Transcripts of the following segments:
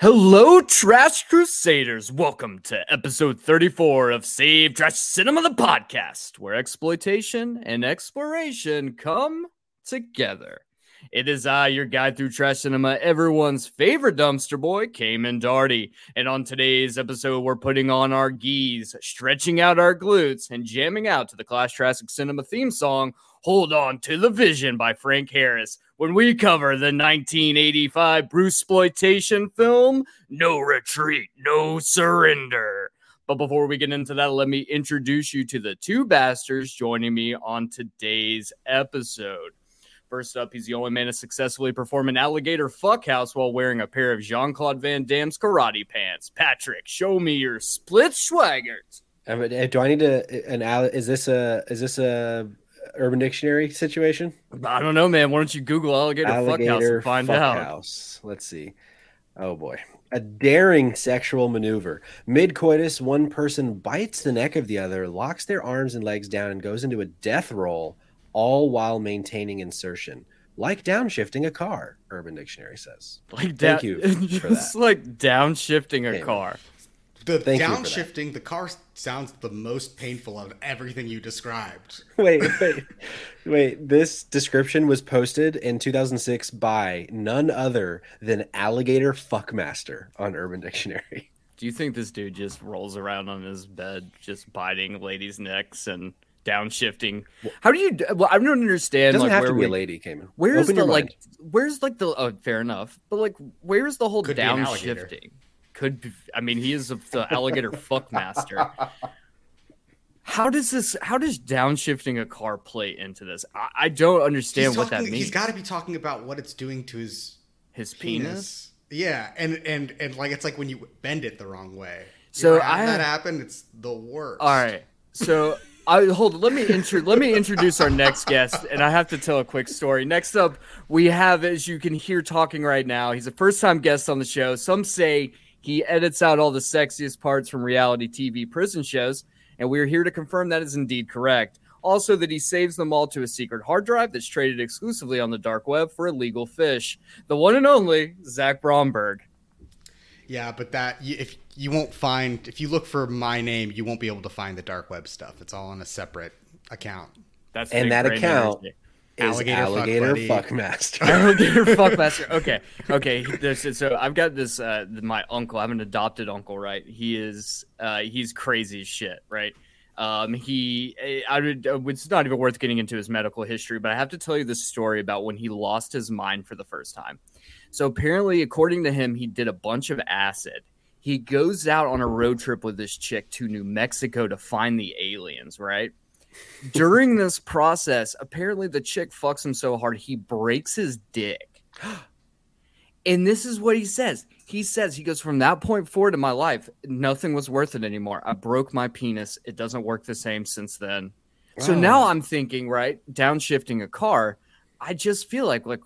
Hello, Trash Crusaders. Welcome to episode 34 of Save Trash Cinema, the podcast, where exploitation and exploration come together. It is I, your guide through trash cinema, everyone's favorite dumpster boy, Cayman Darty. And on today's episode, we're putting on our gis, stretching out our glutes, and jamming out to the Clash Jurassic Cinema theme song, Hold On to the Vision by Frank Harris when we cover the 1985 Bruce exploitation film No Retreat, No Surrender. But before we get into that, let me introduce you to the two bastards joining me on today's episode. First up, he's the only man to successfully perform an alligator fuckhouse while wearing a pair of Jean Claude Van Damme's karate pants. Patrick, show me your split mean, uh, do I need to an is this a is this a Urban Dictionary situation? I don't know, man. Why don't you Google alligator, alligator fuckhouse and find fuck out? House. Let's see. Oh boy. A daring sexual maneuver. Mid coitus, one person bites the neck of the other, locks their arms and legs down, and goes into a death roll, all while maintaining insertion. Like downshifting a car, Urban Dictionary says. Like da- Thank you for that. like downshifting a hey, car. The Thank downshifting, the car sounds the most painful of everything you described. Wait, wait, wait. This description was posted in 2006 by none other than Alligator Fuckmaster on Urban Dictionary. Do you think this dude just rolls around on his bed, just biting ladies' necks and downshifting? How do you? Well, I don't understand. It doesn't like, have to be we, a lady, Cayman. Where's Open the like? Where's like the? Oh, fair enough. But like, where's the whole Could downshifting? could be, I mean, he is the alligator fuck master. How does this? How does downshifting a car play into this? I, I don't understand what that means. He's got to be talking about what it's doing to his his penis. penis. Yeah, and and and like it's like when you bend it the wrong way. So I that happened. It's the worst. All right. So I hold. Let me intro. Let me introduce our next guest, and I have to tell a quick story. Next up, we have, as you can hear talking right now, he's a first-time guest on the show. Some say he edits out all the sexiest parts from reality TV prison shows, and we're here to confirm that is indeed correct. Also, that he saves them all to a secret hard drive that's traded exclusively on the dark web for illegal fish. The one and only Zack Bromberg. Yeah, but that if you won't find if you look for my name, you won't be able to find the dark web stuff. It's all on a separate account. That's and that account alligator, alligator fuck, fuck alligator fuck master. Okay, okay. This, so I've got this. Uh, my uncle. I have an adopted uncle. Right. He is. Uh, he's crazy as shit. Right. Um, he, I would, uh, it's not even worth getting into his medical history, but I have to tell you this story about when he lost his mind for the first time. So apparently, according to him, he did a bunch of acid. He goes out on a road trip with this chick to New Mexico to find the aliens, right? During this process, apparently the chick fucks him so hard he breaks his dick. And this is what he says. He says, he goes, from that point forward in my life, nothing was worth it anymore. I broke my penis. It doesn't work the same since then. Wow. So now I'm thinking, right, downshifting a car. I just feel like, like,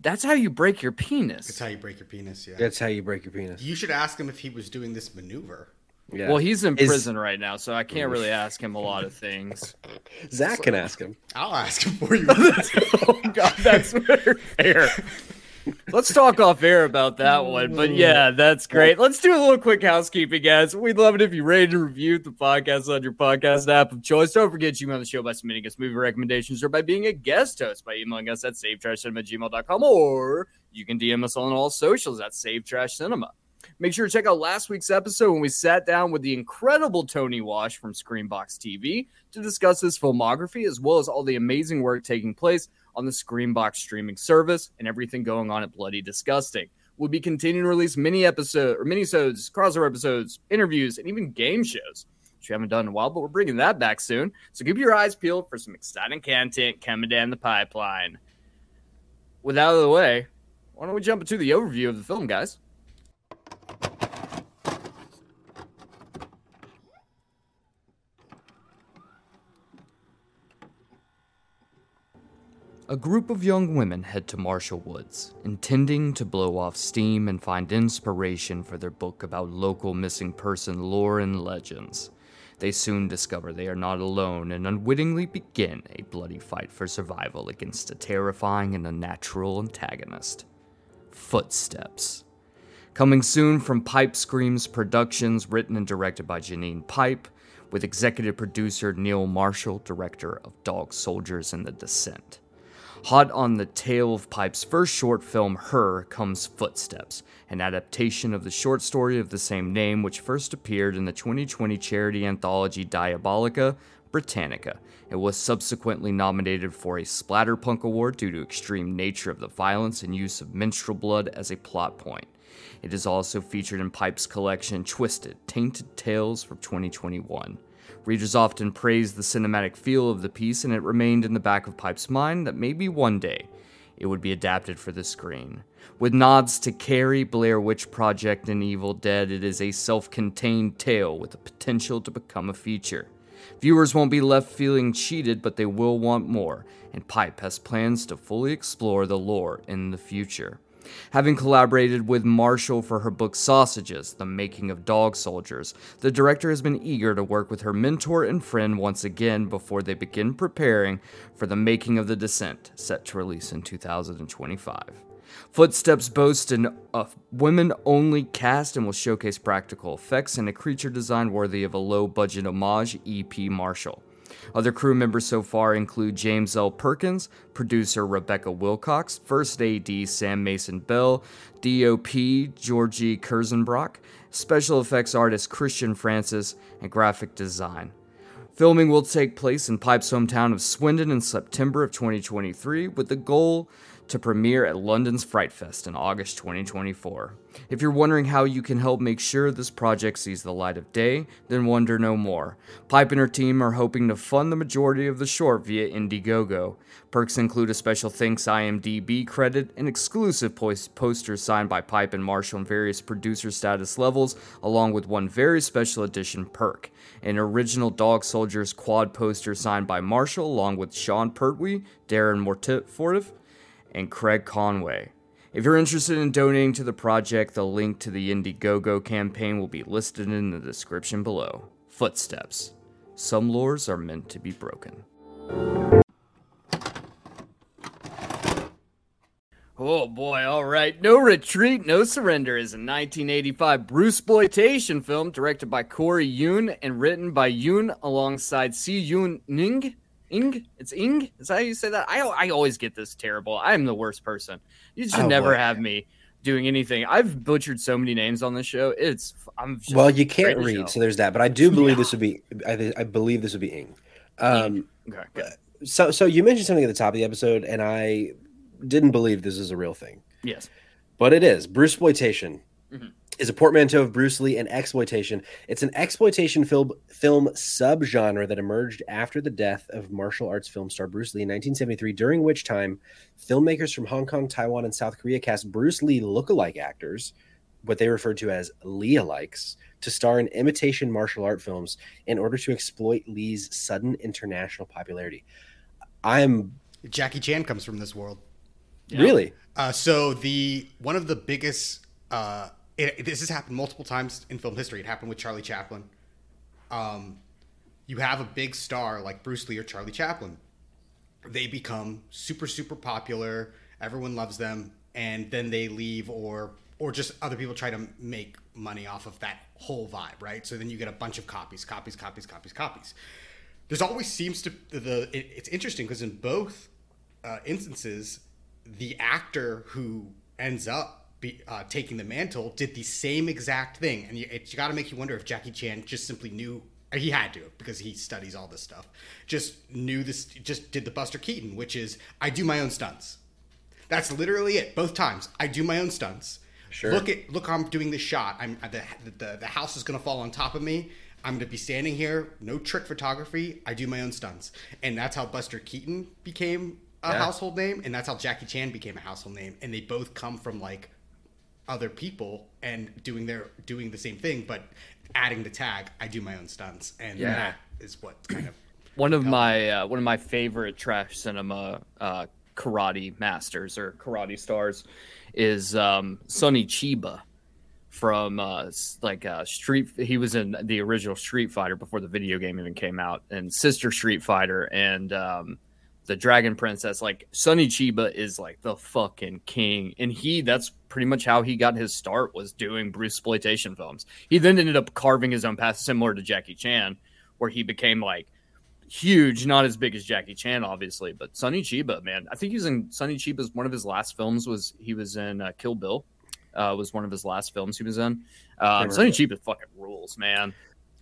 that's how you break your penis. That's how you break your penis, yeah. That's how you break your penis. You should ask him if he was doing this maneuver. Yeah. Well, he's in Is... prison right now, so I can't really ask him a lot of things. Zack so, can ask him. I'll ask him for you. oh God, that's fair. Let's talk off air about that one. But yeah, that's great. Let's do a little quick housekeeping, guys. We'd love it if you rated and reviewed the podcast on your podcast app of choice. Don't forget you can on the show by submitting us movie recommendations or by being a guest host by emailing us at savetrashcinema@gmail.com or you can DM us on all socials at Save Trash Cinema. Make sure to check out last week's episode when we sat down with the incredible Tony Wash from Screenbox TV to discuss his filmography as well as all the amazing work taking place on the Screenbox streaming service and everything going on at Bloody Disgusting. We'll be continuing to release mini episodes or mini-sodes, crossover episodes, interviews, and even game shows, which we haven't done in a while, but we're bringing that back soon. So keep your eyes peeled for some exciting content coming down the pipeline. With out of the way, why don't we jump into the overview of the film, guys? A group of young women head to Marshall Woods, intending to blow off steam and find inspiration for their book about local missing person lore and legends. They soon discover they are not alone and unwittingly begin a bloody fight for survival against a terrifying and unnatural antagonist. Footsteps. Coming soon from Pipe Screams Productions, written and directed by Janine Pipe, with executive producer Neil Marshall, director of Dog Soldiers and The Descent. Hot on the tail of Pipe's first short film, Her, comes Footsteps, an adaptation of the short story of the same name, which first appeared in the 2020 charity anthology Diabolica Britannica. It was subsequently nominated for a Splatterpunk Award due to extreme nature of the violence and use of menstrual blood as a plot point. It is also featured in Pipe's collection Twisted Tainted Tales from 2021. Readers often praised the cinematic feel of the piece, and it remained in the back of Pipe's mind that maybe one day it would be adapted for the screen. With nods to Carrie, Blair Witch Project, and Evil Dead, it is a self contained tale with the potential to become a feature. Viewers won't be left feeling cheated, but they will want more, and Pipe has plans to fully explore the lore in the future. Having collaborated with Marshall for her book Sausages, The Making of Dog Soldiers, the director has been eager to work with her mentor and friend once again before they begin preparing for The Making of the Descent, set to release in 2025. Footsteps boast an, a women only cast and will showcase practical effects and a creature design worthy of a low budget homage E.P. Marshall. Other crew members so far include James L. Perkins, producer Rebecca Wilcox, first AD Sam Mason Bell, DOP Georgie Kurzenbrock, special effects artist Christian Francis, and graphic design. Filming will take place in Pipe's hometown of Swindon in September of 2023 with the goal to premiere at London's Fright Fest in August 2024. If you're wondering how you can help make sure this project sees the light of day, then wonder no more. Pipe and her team are hoping to fund the majority of the short via Indiegogo. Perks include a special thanks IMDb credit, an exclusive poster signed by Pipe and Marshall on various producer status levels, along with one very special edition perk, an original Dog Soldiers quad poster signed by Marshall, along with Sean Pertwee, Darren Mortifortive, and Craig Conway. If you're interested in donating to the project, the link to the Indiegogo campaign will be listed in the description below. Footsteps. Some lores are meant to be broken. Oh boy, all right. No Retreat, No Surrender is a 1985 Bruce exploitation film directed by Corey Yuen and written by Yuen alongside Si Yun Ning. Ing? It's Ing? Is that how you say that? I, I always get this terrible. I am the worst person. You should Oh, never boy. have me doing anything. I've butchered so many names on this show. It's I'm Well, you can't great show. read, so there's that. But I do believe this would be. I, I believe this would be Ing. Um, Okay, good. so, so you mentioned something at the top of the episode, and I didn't believe this is a real thing, Yes. but it is. Bruce exploitation. Is a portmanteau of Bruce Lee and exploitation. It's an exploitation film film subgenre that emerged after the death of martial arts film star Bruce Lee in 1973, during which time filmmakers from Hong Kong, Taiwan, and South Korea cast Bruce Lee lookalike actors, what they referred to as Lee-alikes, to star in imitation martial art films in order to exploit Lee's sudden international popularity. I'm Jackie Chan comes from this world. really Uh, so the one of the biggest uh, it, this has happened multiple times in film history. It happened with Charlie Chaplin. Um, you have a big star like Bruce Lee or Charlie Chaplin. They become super super popular. Everyone loves them, and then they leave, or or just other people try to make money off of that whole vibe, right? So then you get a bunch of copies, copies, copies, copies, copies. There's always seems to the it, it's interesting because in both uh, instances, the actor who ends up be, uh, taking the mantle did the same exact thing, and you, it's got to make you wonder if Jackie Chan just simply knew. He had to because he studies all this stuff. Just knew this. Just did the Buster Keaton, which is I do my own stunts. That's literally it. Both times, I do my own stunts. Sure. Look at look how I'm doing this shot. I'm the the, the house is gonna fall on top of me. I'm gonna be standing here. No trick photography. I do my own stunts, and that's how Buster Keaton became a Yeah. household name, and that's how Jackie Chan became a household name. And they both come from like other people and doing their doing the same thing, but adding the tag. I do my own stunts, and Yeah. that is what kind of One of my uh, one of my favorite trash cinema uh, karate masters or karate stars is um, Sonny Chiba from uh, like uh, Street. He was in the original Street Fighter before the video game even came out, and Sister Street Fighter and um, the Dragon Princess. Like Sonny Chiba is like the fucking king, and he that's pretty much how he got his start was doing Bruce exploitation films. He then ended up carving his own path, similar to Jackie Chan, where he became like huge, not as big as Jackie Chan, obviously, but Sonny Chiba, man, I think he was in Sonny Chiba's one of his last films was he was in uh, Kill Bill, uh, was one of his last films he was in. Um, Never Sonny Chiba fucking rules, man.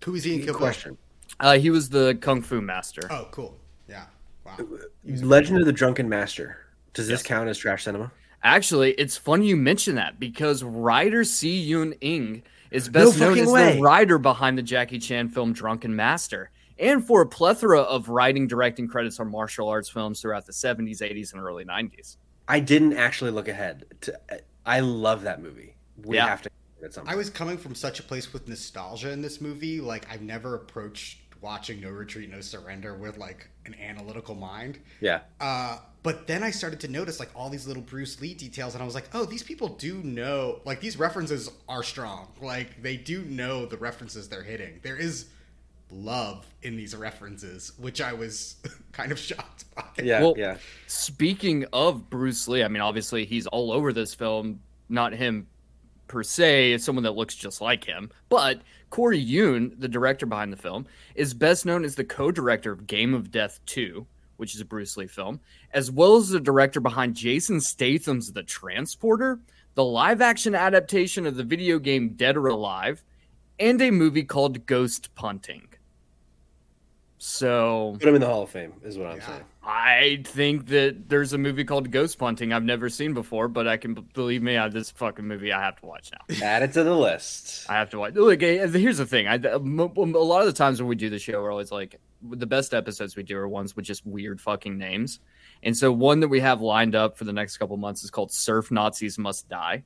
Who is he in Kill Bill? question. Uh, he was the kung fu master. Oh, cool. Yeah. Wow. Legend of the Drunken Master. Does this count as trash cinema? Actually, it's funny you mention that because writer Si Yun Ing is No best known as way. the writer behind the Jackie Chan film Drunken Master, and for a plethora of writing, directing credits on martial arts films throughout the 70s, 80s, and early 90s. I didn't actually look ahead. To, I love that movie. We Yeah. have to I was coming from such a place with nostalgia in this movie. Like, I've never approached watching No Retreat, No Surrender with like an analytical mind. Yeah. Uh, but then I started to notice like all these little Bruce Lee details, and I was like, oh, these people do know. Like, these references are strong. Like, they do know the references they're hitting. There is love in these references, which I was kind of shocked by. Yeah. Well, yeah. Speaking of Bruce Lee, I mean, obviously he's all over this film. Not him per se, it's someone that looks just like him. But Corey Yuen, the director behind the film, is best known as the co-director of Game of Death 2, which is a Bruce Lee film, as well as the director behind Jason Statham's The Transporter, the live-action adaptation of the video game Dead or Alive, and a movie called Ghost Punting. So Put him in the Hall of Fame is what I'm Yeah. saying. I think that there's a movie called Ghost Punting I've never seen before, but I can believe me, I, this fucking movie I have to watch now. Add it to the list. I have to watch. Look, eh, here's the thing. I, a lot of the times when we do the show, we're always like, the best episodes we do are ones with just weird fucking names. And so one that we have lined up for the next couple months is called Surf Nazis Must Die.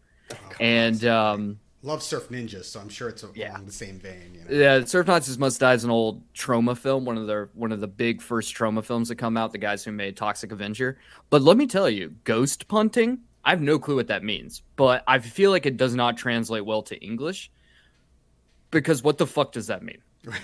And um, Love Surf Ninjas, so I'm sure it's Yeah. along the same vein. You know? Yeah, Surf Nazis Must Die is an old Troma film, one of their one of the big first Troma films that come out. The guys who made Toxic Avenger. But let me tell you, ghost punting. I have no clue what that means, but I feel like it does not translate well to English. Because what the fuck does that mean?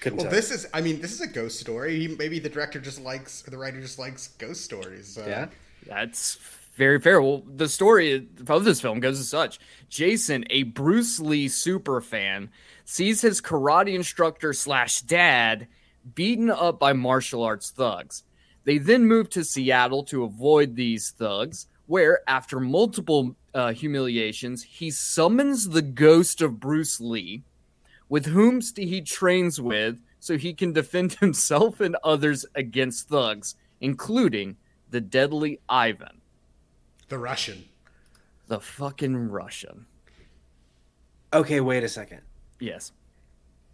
Couldn't Well, tell. this is, I mean, this is a ghost story. Maybe the director just likes, or the writer just likes ghost stories. Uh, yeah. That's very fair. Well, the story of this film goes as such Jason, a Bruce Lee super fan, sees his karate instructor slash dad beaten up by martial arts thugs. They then move to Seattle to avoid these thugs, where, after multiple uh, humiliations, he summons the ghost of Bruce Lee, with whom he trains with so he can defend himself and others against thugs, including the deadly Ivan, The Russian. the fucking Russian. Okay, wait a second. Yes.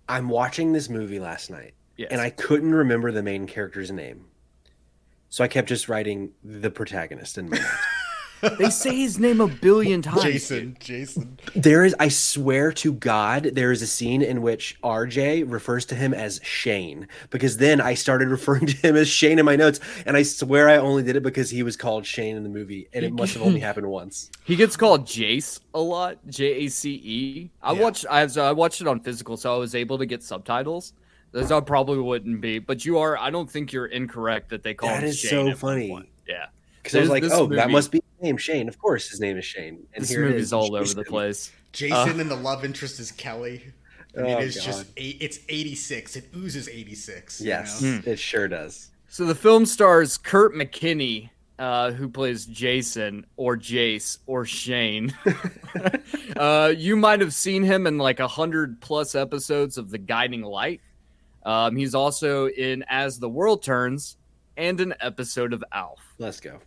I'm watching this movie last night, Yes. and I couldn't remember the main character's name, so I kept just writing the protagonist in my notes. they say his name a billion times. Jason. Jason. There is, I swear to God, there is a scene in which RJ refers to him as Shane because then I started referring to him as Shane in my notes, and I swear I only did it because he was called Shane in the movie, and it must have only happened once. He gets called Jace a lot, J A C E. I Yeah. watched I, was, I watched it on physical, so I was able to get subtitles. Those I probably wouldn't be, but you are. I don't think you're incorrect that they call That him is Shane so at one funny. Yeah, Because I was like, this oh, that must be his name, Shane. Of course, his name is Shane. And this here movie's is, all over the place. Jason and the love interest is Kelly. I mean, Oh, it's just, God. eight, it's 86. It oozes 86. you Yes, know? it sure does. So the film stars Kurt McKinney, uh, who plays Jason or Jace or Shane. uh, you might have seen him in like a hundred plus episodes of The Guiding Light. Um, he's also in As the World Turns and an episode of Alf. Let's go.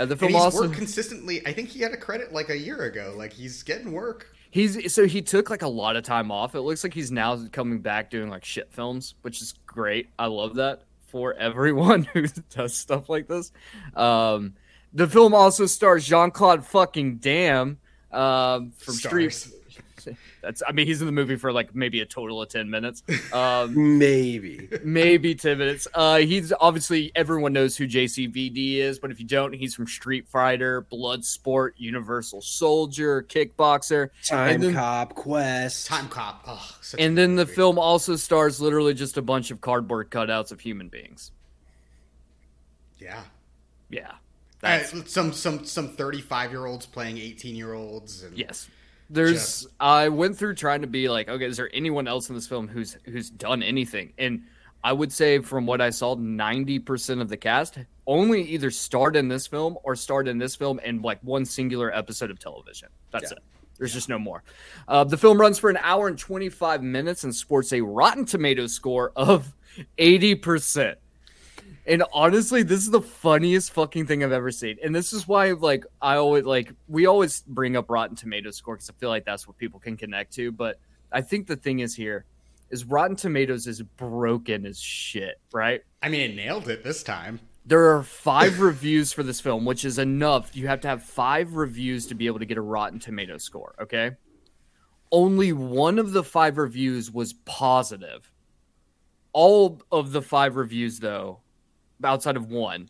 Uh, the film also consistently. I think he had a credit like a year ago. Like, he's getting work. He's so he took like a lot of time off. It looks like he's now coming back doing like shit films, which is great. I love that for everyone who does stuff like this. Um, the film also stars Jean Claude fucking Damme um, from Street Stars. That's. I mean, he's in the movie for like maybe a total of ten minutes. Um, Maybe. maybe 10 minutes. Uh, he's obviously everyone knows who JCVD is, but if you don't, he's from Street Fighter, Bloodsport, Universal Soldier, Kickboxer. Time And then- Cop, Quest. Time Cop. Oh, And good then the movie. film also stars literally just a bunch of cardboard cutouts of human beings. Yeah. Yeah. Uh, That's, some some some 35 year olds playing 18 year olds and yes. There's I went through trying to be like, okay, is there anyone else in this film who's who's done anything? And I would say from what I saw, 90% of the cast only either starred in this film or starred in this film in like one singular episode of television. That's Yeah. it. There's just no more. Uh, the film runs for an hour and 25 minutes and sports a Rotten Tomatoes score of 80%. And honestly, this is the funniest fucking thing I've ever seen. And this is why, like, I always like we always bring up Rotten Tomatoes score because I feel like that's what people can connect to. But I think the thing is here is Rotten Tomatoes is broken as shit, right? I mean it nailed it this time. There are five reviews for this film, which is enough. You have to have five reviews to be able to get a Rotten Tomato score, okay? Only one of the five reviews was positive. All of the five reviews, though, outside of one,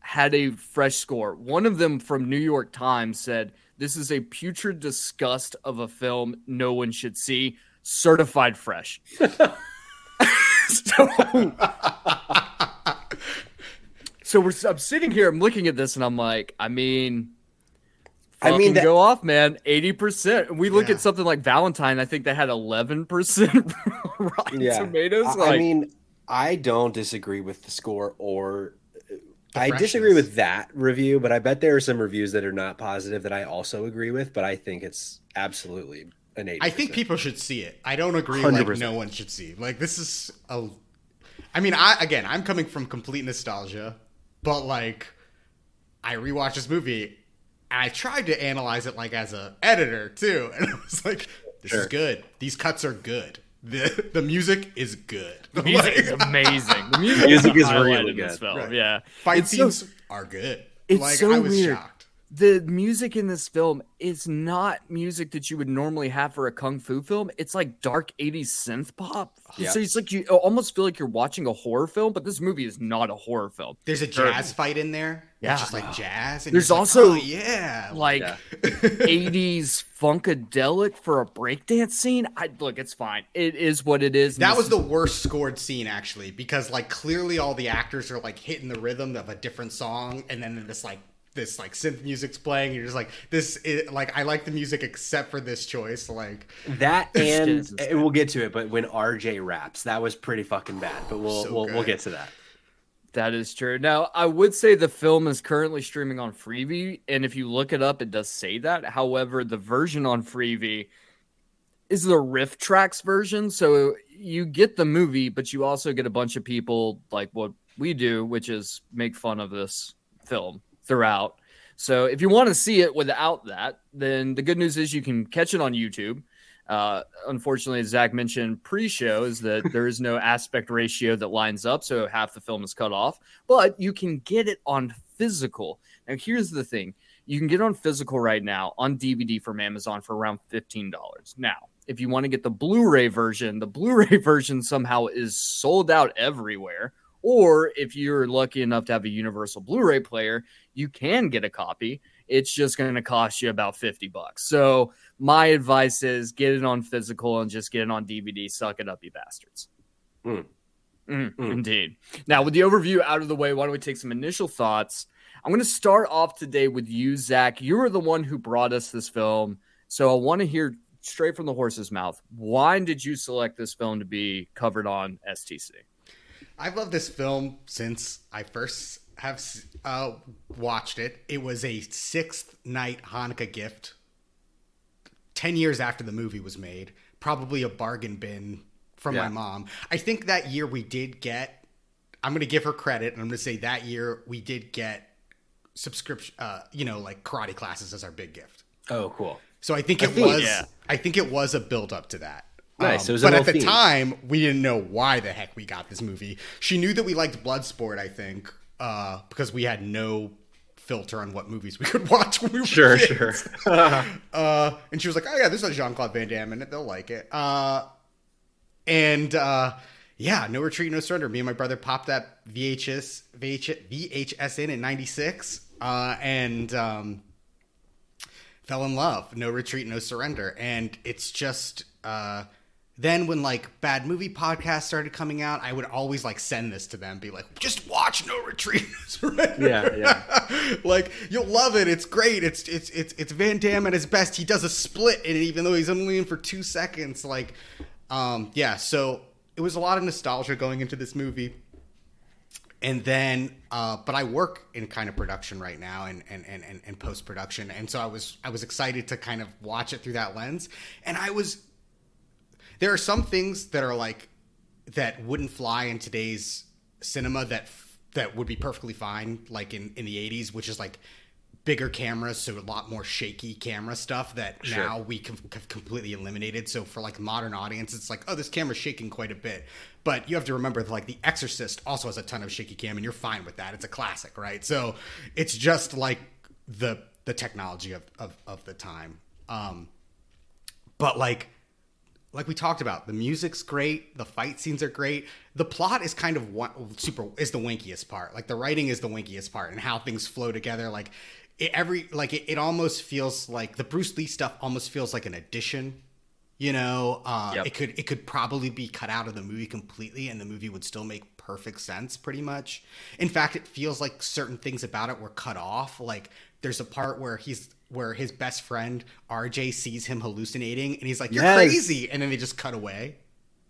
had a fresh score. One of them from New York Times said, This is a putrid disgust of a film no one should see, certified fresh. so, so we're, I'm sitting here, I'm looking at this, and I'm like, I mean, I mean, that- go off, man. 80%. And we look Yeah. at something like Valentine, I think they had 11% Rotten Yeah. Tomatoes. Like, I mean, I don't disagree with the score or I disagree with that review, but I bet there are some reviews that are not positive that I also agree with, but I think it's absolutely an 80 I think people should see it. I don't agree like 100%. no one should see. Like this is a I mean, I again, I'm coming from complete nostalgia, but like I rewatched this movie and I tried to analyze it like as a editor too, and I was like this is good. These cuts are good. The the music is good. the music is amazing. The music, Music is, is really in this good. film. Right. Yeah. Fight It's so- scenes are good. it's like so I was weird. shocked. The music in this film is not music that you would normally have for a kung fu film. It's like dark 80s synth pop. Yeah. So it's like you almost feel like you're watching a horror film, but this movie is not a horror film. There's a jazz fight in there. Yeah. It's just like jazz. And There's you're like, also, oh, yeah. Like Yeah. 80s funkadelic for a breakdance scene. I look, it's fine. It is what it is. That was the worst scored scene actually, because like clearly all the actors are like hitting the rhythm of a different song, and then this like this like synth music's playing. And you're just like this. Is, like I like the music except for this choice. Like that and is eh, and we'll get to it, but when RJ raps, that was pretty fucking bad, but we'll So we'll, we'll get to that. That is true. Now, I would say the film is currently streaming on Freevee, and if you look it up, it does say that. However, the version on Freevee is the RiffTrax version, so you get the movie, but you also get a bunch of people like what we do, which is make fun of this film throughout. So if you want to see it without that, then the good news is you can catch it on YouTube. Uh, unfortunately, as Zack mentioned pre-show, is that there is no aspect ratio that lines up, so half the film is cut off. But you can get it on physical. Now, here's the thing: you can get it on physical right now on DVD from Amazon for around fifteen dollars. Now, if you want to get the Blu-ray version, the Blu-ray version somehow is sold out everywhere. Or if you're lucky enough to have a universal Blu-ray player, you can get a copy. It's just going to cost you about 50 bucks. So my advice is get it on physical and just get it on DVD. Suck it up, you bastards. Mm. Mm, Mm. Indeed. Now, with the overview out of the way, why don't we take some initial thoughts? I'm going to start off today with you, Zack. You were the one who brought us this film. So I want to hear straight from the horse's mouth. Why did you select this film to be covered on STC? I've loved this film since I first have uh, watched it. It was a sixth night Hanukkah gift. Ten years after the movie was made, probably a bargain bin from my mom. I think that year we did get. I'm going to give her credit, and I'm going to say that year we did get subscription. Uh, you know, like karate classes as our big gift. Oh, cool. So I think it think- was. yeah. I think it was a build up to that. Nice, Um, it was but at the theme. time, we didn't know why the heck we got this movie. She knew that we liked Bloodsport, I think, uh, because we had no filter on what movies we could watch when we were Sure, kids. sure. uh, and she was like, "Oh yeah, this is Jean Claude Van Damme in it. They'll like it." Uh, and uh, yeah, No Retreat, No Surrender. Me and my brother popped that VHS VH, VHS in in '96, uh, and um, fell in love. No Retreat, No Surrender. And it's just. Then when like bad movie podcasts started coming out, I would always like send this to them, be like, just watch No Retreat. Yeah, yeah. like you'll love it. It's great. It's it's it's it's Van Damme at his best. He does a split in it, even though he's only in for two seconds. Like, um, yeah. So it was a lot of nostalgia going into this movie. And then, uh, but I work in kind of production right now and and, and, and, and post production, and so I was I was excited to kind of watch it through that lens, and I was there are some things that are like that wouldn't fly in today's cinema that that would be perfectly fine like in in the 80s which is like bigger cameras so a lot more shaky camera stuff that now we com- have completely eliminated. So for like modern audience it's like oh this camera's shaking quite a bit. But you have to remember that like the exorcist also has a ton of shaky cam and you're fine with that. It's a classic right? So it's just like the the technology of of, of the time. Um but like like we talked about, the music's great, the fight scenes are great. The plot is kind of one, super is the winkiest part. Like the writing is the winkiest part, and how things flow together. Like it, every like it, it almost feels like the Bruce Lee stuff almost feels like an addition. You know, uh, Yep. it could it could probably be cut out of the movie completely, and the movie would still make perfect sense, pretty much. In fact, it feels like certain things about it were cut off. Like there's a part where he's where his best friend RJ sees him hallucinating, and he's like, "You're Yes. crazy," and then they just cut away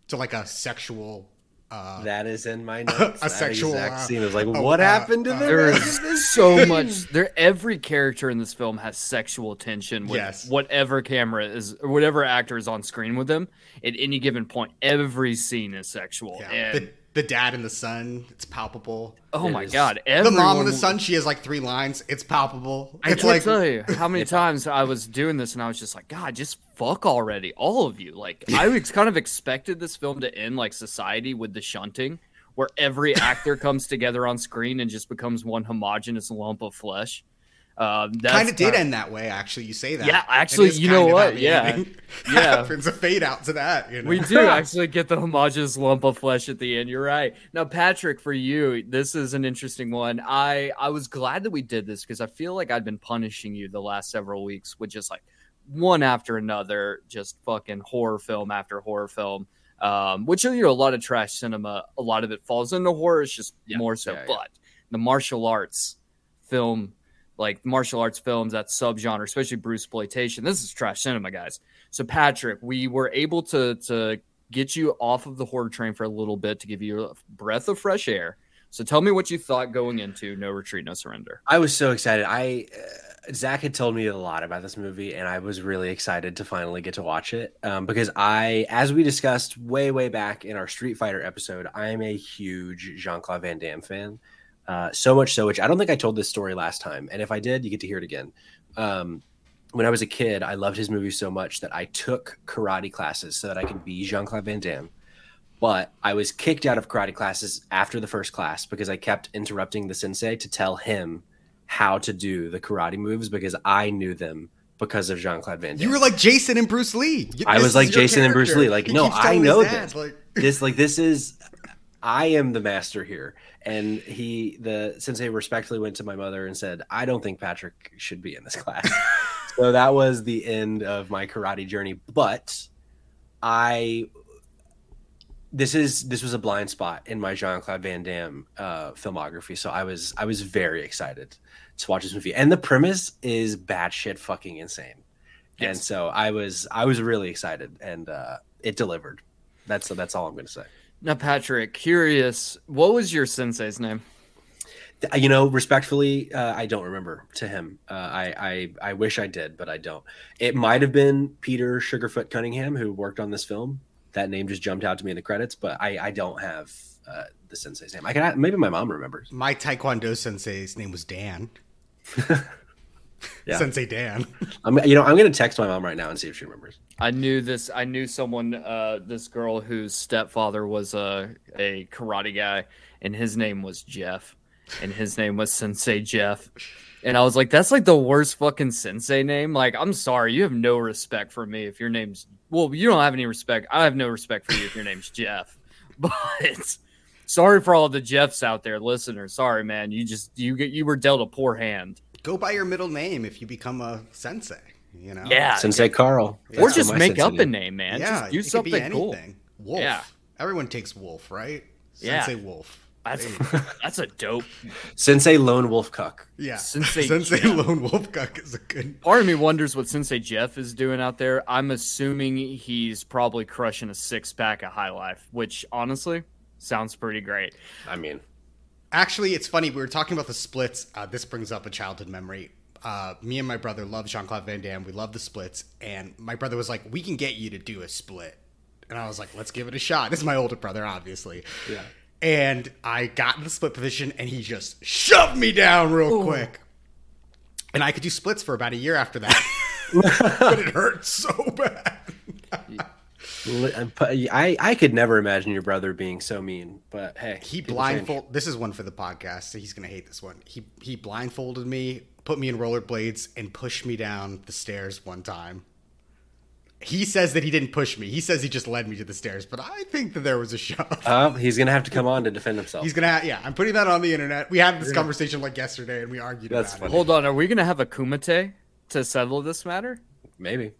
to like a sexual. Uh, That is in my notes. that sexual, exact uh, scene I was like, uh, what uh, happened to uh, the There rest is of this so much. There, every character in this film has sexual tension with Yes. whatever camera is, or whatever actor is on screen with them. At any given point, every scene is sexual. yeah, and the, the dad and the son, it's palpable. oh It my is- god, The mom and the son, she has like three lines. It's palpable. I It's can't like tell you how many times I was doing this and I was just like, God, just fuck already, all of you. Like I was kind of expected this film to end like Society with the shunting, where every actor comes together on screen and just becomes one homogenous lump of flesh. Um, that's kind of did not- end that way. Actually, you say that. Yeah, actually, you know kind of how what? Yeah. Yeah. happens a fade out to that. You know? We do actually get the homogeneous lump of flesh at the end. You're right. Now, Patrick, for you, this is an interesting one. I I was glad that we did this because I feel like I'd been punishing you the last several weeks with just like one after another, just fucking horror film after horror film. Um, which you know, a lot of trash cinema, a lot of it falls into horror. It's just Yeah, more so. yeah, yeah. But the martial arts film, like martial arts films, that subgenre, especially Bruce exploitation. This is trash cinema, guys. So Patrick, we were able to to get you off of the horror train for a little bit to give you a breath of fresh air. So tell me what you thought going into No Retreat, No Surrender. I was so excited. I uh, Zack had told me a lot about this movie, and I was really excited to finally get to watch it um, because I, as we discussed way way back in our Street Fighter episode, I am a huge Jean Claude Van Damme fan. Uh, so much so, which I don't think I told this story last time, and if I did, you get to hear it again. Um, when I was a kid, I loved his movies so much that I took karate classes so that I could be Jean Claude Van Damme but I was kicked out of karate classes after the first class because I kept interrupting the sensei to tell him how to do the karate moves because I knew them because of Jean Claude Van Damme. You were like Jason and Bruce Lee. You- I was like Jason and Bruce. Lee. Like, He no, I know this. like- this like this is I am the master here. And he the sensei respectfully went to my mother and said, I don't think Patrick should be in this class. so that was the end of my karate journey. But I this is this was a blind spot in my Jean Claude Van Damme uh, filmography, so I was I was very excited to watch this movie, and the premise is batshit fucking insane, and so I was I was really excited, and uh, it delivered. That's that's all I'm going to say. Now, Patrick, curious, what was your sensei's name? You know, respectfully, uh, I don't remember to him. Uh, I, I I wish I did, but I don't. It might have been Peter Sugarfoot Cunningham who worked on this film. That name just jumped out to me in the credits, but I I don't have uh, the sensei's name. I can maybe my mom remembers. My Taekwondo sensei's name was Dan. Yeah. Sensei Dan. I'm you know I'm going to text my mom right now and see if she remembers. I knew this. I knew someone, uh, this girl whose stepfather was a, a karate guy, and his name was Jeff. and his name was Sensei Jeff. And I was like, that's like the worst fucking sensei name. Like, I'm sorry, you have no respect for me if your name's well, you don't have any respect. I have no respect for you if your name's Jeff. But sorry for all the Jeffs out there, listeners. Sorry, man. You just you get you were dealt a poor hand. Go by your middle name if you become a sensei. You know. Yeah. Sensei Carl. or just make up a name, man. Yeah. just do it could be something cool. Wolf. Yeah. Everyone takes Wolf, right? Yeah. Sensei Wolf. That's that's a dope. Sensei Lone Wolf Cuck. Yeah. Sensei Sensei Jeff. Lone Wolf Cuck is a good. Part of me wonders what Sensei Jeff is doing out there. I'm assuming he's probably crushing a six pack of High Life, which honestly sounds pretty great. I mean, Actually, it's funny. We were talking about the splits. Uh, this brings up a childhood memory. Uh, me and my brother love Jean Claude Van Damme. We love the splits. And my brother was like, We can get you to do a split. And I was like, Let's give it a shot. This is my older brother, obviously. Yeah. And I got in the split position and he just shoved me down real quick. And I could do splits for about a year after that. but it hurt so bad. Li- I I could never imagine your brother being so mean. But hey, He people blindfold. This is one for the podcast. So he's gonna hate this one. He he blindfolded me, put me in rollerblades, and pushed me down the stairs one time. He says that he didn't push me. He says he just led me to the stairs, but I think that there was a shove. change. Uh, he's gonna have to come on to defend himself. He's gonna. Ha- yeah, I'm putting that on the internet. We had this conversation like yesterday, and we argued That's about funny. it. Hold on, are we gonna have a Kumite to settle this matter? Maybe.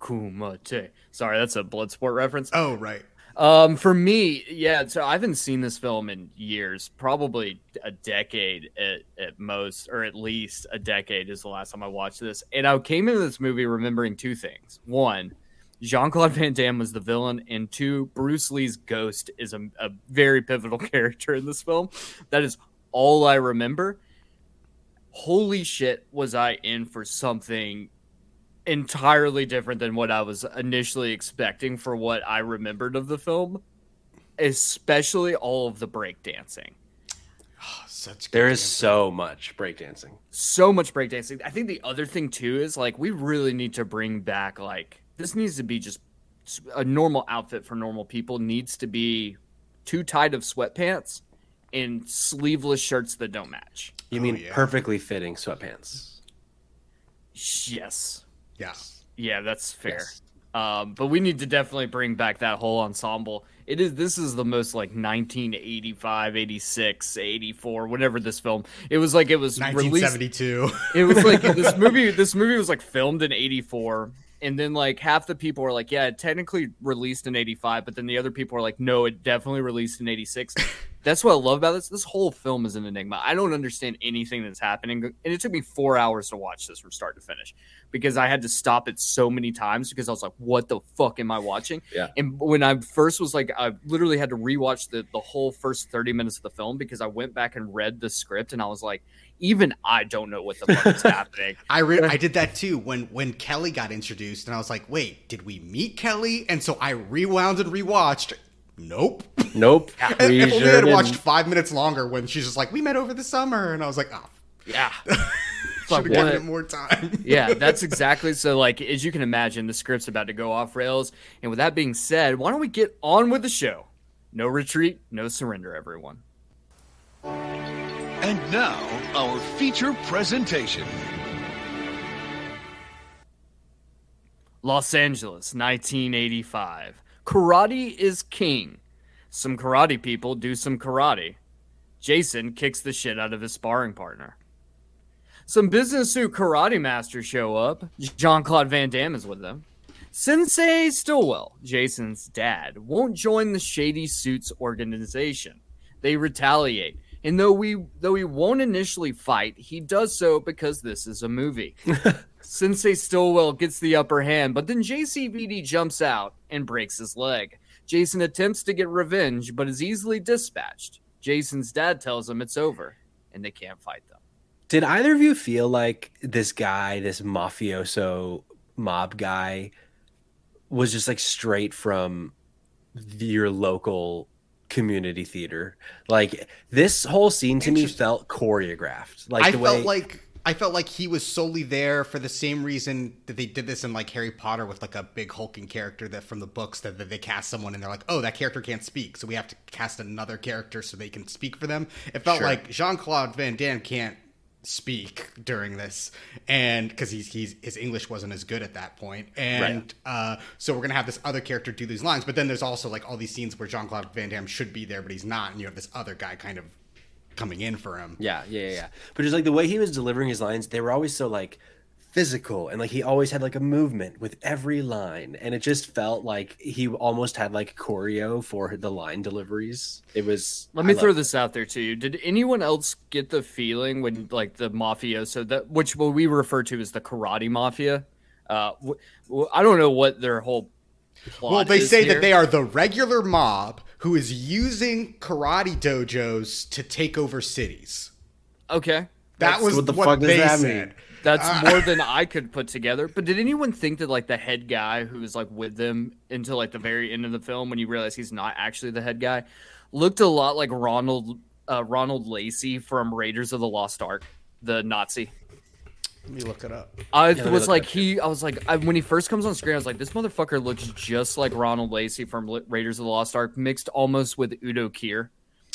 Kumite. Sorry, that's a Bloodsport reference. Oh right. Um, for me, yeah. So I haven't seen this film in years, probably a decade at, at most, or at least a decade is the last time I watched this. And I came into this movie remembering two things: one, Jean Claude Van Damme was the villain, and two, Bruce Lee's ghost is a, a very pivotal character in this film. That is all I remember. Holy shit, was I in for something entirely different than what I was initially expecting for what I remembered of the film, especially all of the breakdancing. Ah, such. There good is answer. so much breakdancing. So much breakdancing. I think the other thing too is like we really need to bring back like this needs to be just a normal outfit for normal people needs to be too tight of sweatpants and sleeveless shirts that don't match. You Oh, mean yeah. perfectly fitting sweatpants? Yes. Yeah. Yeah, that's fair. Yes. Um, but we need to definitely bring back that whole ensemble. It is this is the most like 1985, 86, 84, whatever this film. It was like it was released 1972. it was like this movie this movie was like filmed in 84 and then like half the people were like yeah it technically released in 85 but then the other people were like no it definitely released in 86 that's what i love about this this whole film is an enigma i don't understand anything that's happening and it took me four hours to watch this from start to finish because i had to stop it so many times because i was like what the fuck am i watching Yeah. and when i first was like i literally had to rewatch the, the whole first 30 minutes of the film because i went back and read the script and i was like even I don't know what the fuck is happening. I re- I did that too when when Kelly got introduced, and I was like, "Wait, did we meet Kelly?" And so I rewound and rewatched. Nope. Nope. And We if only sure I had watched didn't. five minutes longer when she's just like, "We met over the summer," and I was like, "Oh, Yeah. should have But given it more time." yeah, that's exactly so. Like, as you can imagine, the script's about to go off rails. And with that being said, why don't we get on with the show? No retreat, no surrender, everyone. And now, our feature presentation. Los Angeles, 1985. Karate is king. Some karate people do some karate. Jason kicks the shit out of his sparring partner. Some business suit karate masters show up. Jean Claude Van Damme is with them. Sensei Stillwell, Jason's dad, won't join the Shady Suits organization. They retaliate. And though we though he won't initially fight, he does so because this is a movie. Sensei Stillwell gets the upper hand, but then JCVD jumps out and breaks his leg. Jason attempts to get revenge, but is easily dispatched. Jason's dad tells him it's over, and they can't fight them. Did either of you feel like this guy, this mafioso mob guy, was just like straight from your local community theater? Like this whole scene to me felt choreographed. Like I the felt way, like I felt like he was solely there for the same reason that they did this in like Harry Potter with like a big hulking character that from the books that, that they cast someone and they're like, oh, that character can't speak, so we have to cast another character so they can speak for them. It felt Sure. like Jean Claude Van Damme can't speak during this and because he's, he's his english wasn't as good at that point. And uh so we're gonna have this other character do these lines but then there's also like all these scenes where jean-claude van damme should be there but he's not and you have this other guy kind of coming in for him. Yeah, yeah, yeah, yeah. But just like the way he was delivering his lines, they were always so like physical and like he always had like a movement with every line and it just felt like he almost had like choreo for the line deliveries. It was Let me throw loved this out there to you. Did anyone else get the feeling when like the mafioso that which what we refer to as the karate mafia? Uh, w- w- I don't know what their whole plot well they is say here. that they are the regular mob who is using karate dojos to take over cities okay. that was what what, the fuck does they that said mean? That's Ah. more than I could put together. But did anyone think that like the head guy who was like with them until like the very end of the film when you realize he's not actually the head guy looked a lot like Ronald uh, Ronald Lacey from Raiders of the Lost Ark, the Nazi. let me look it up I me was like he. I was like I, when he first comes on screen, I was like, this motherfucker looks just like Ronald Lacey from Raiders of the Lost Ark, mixed almost with Udo Kier.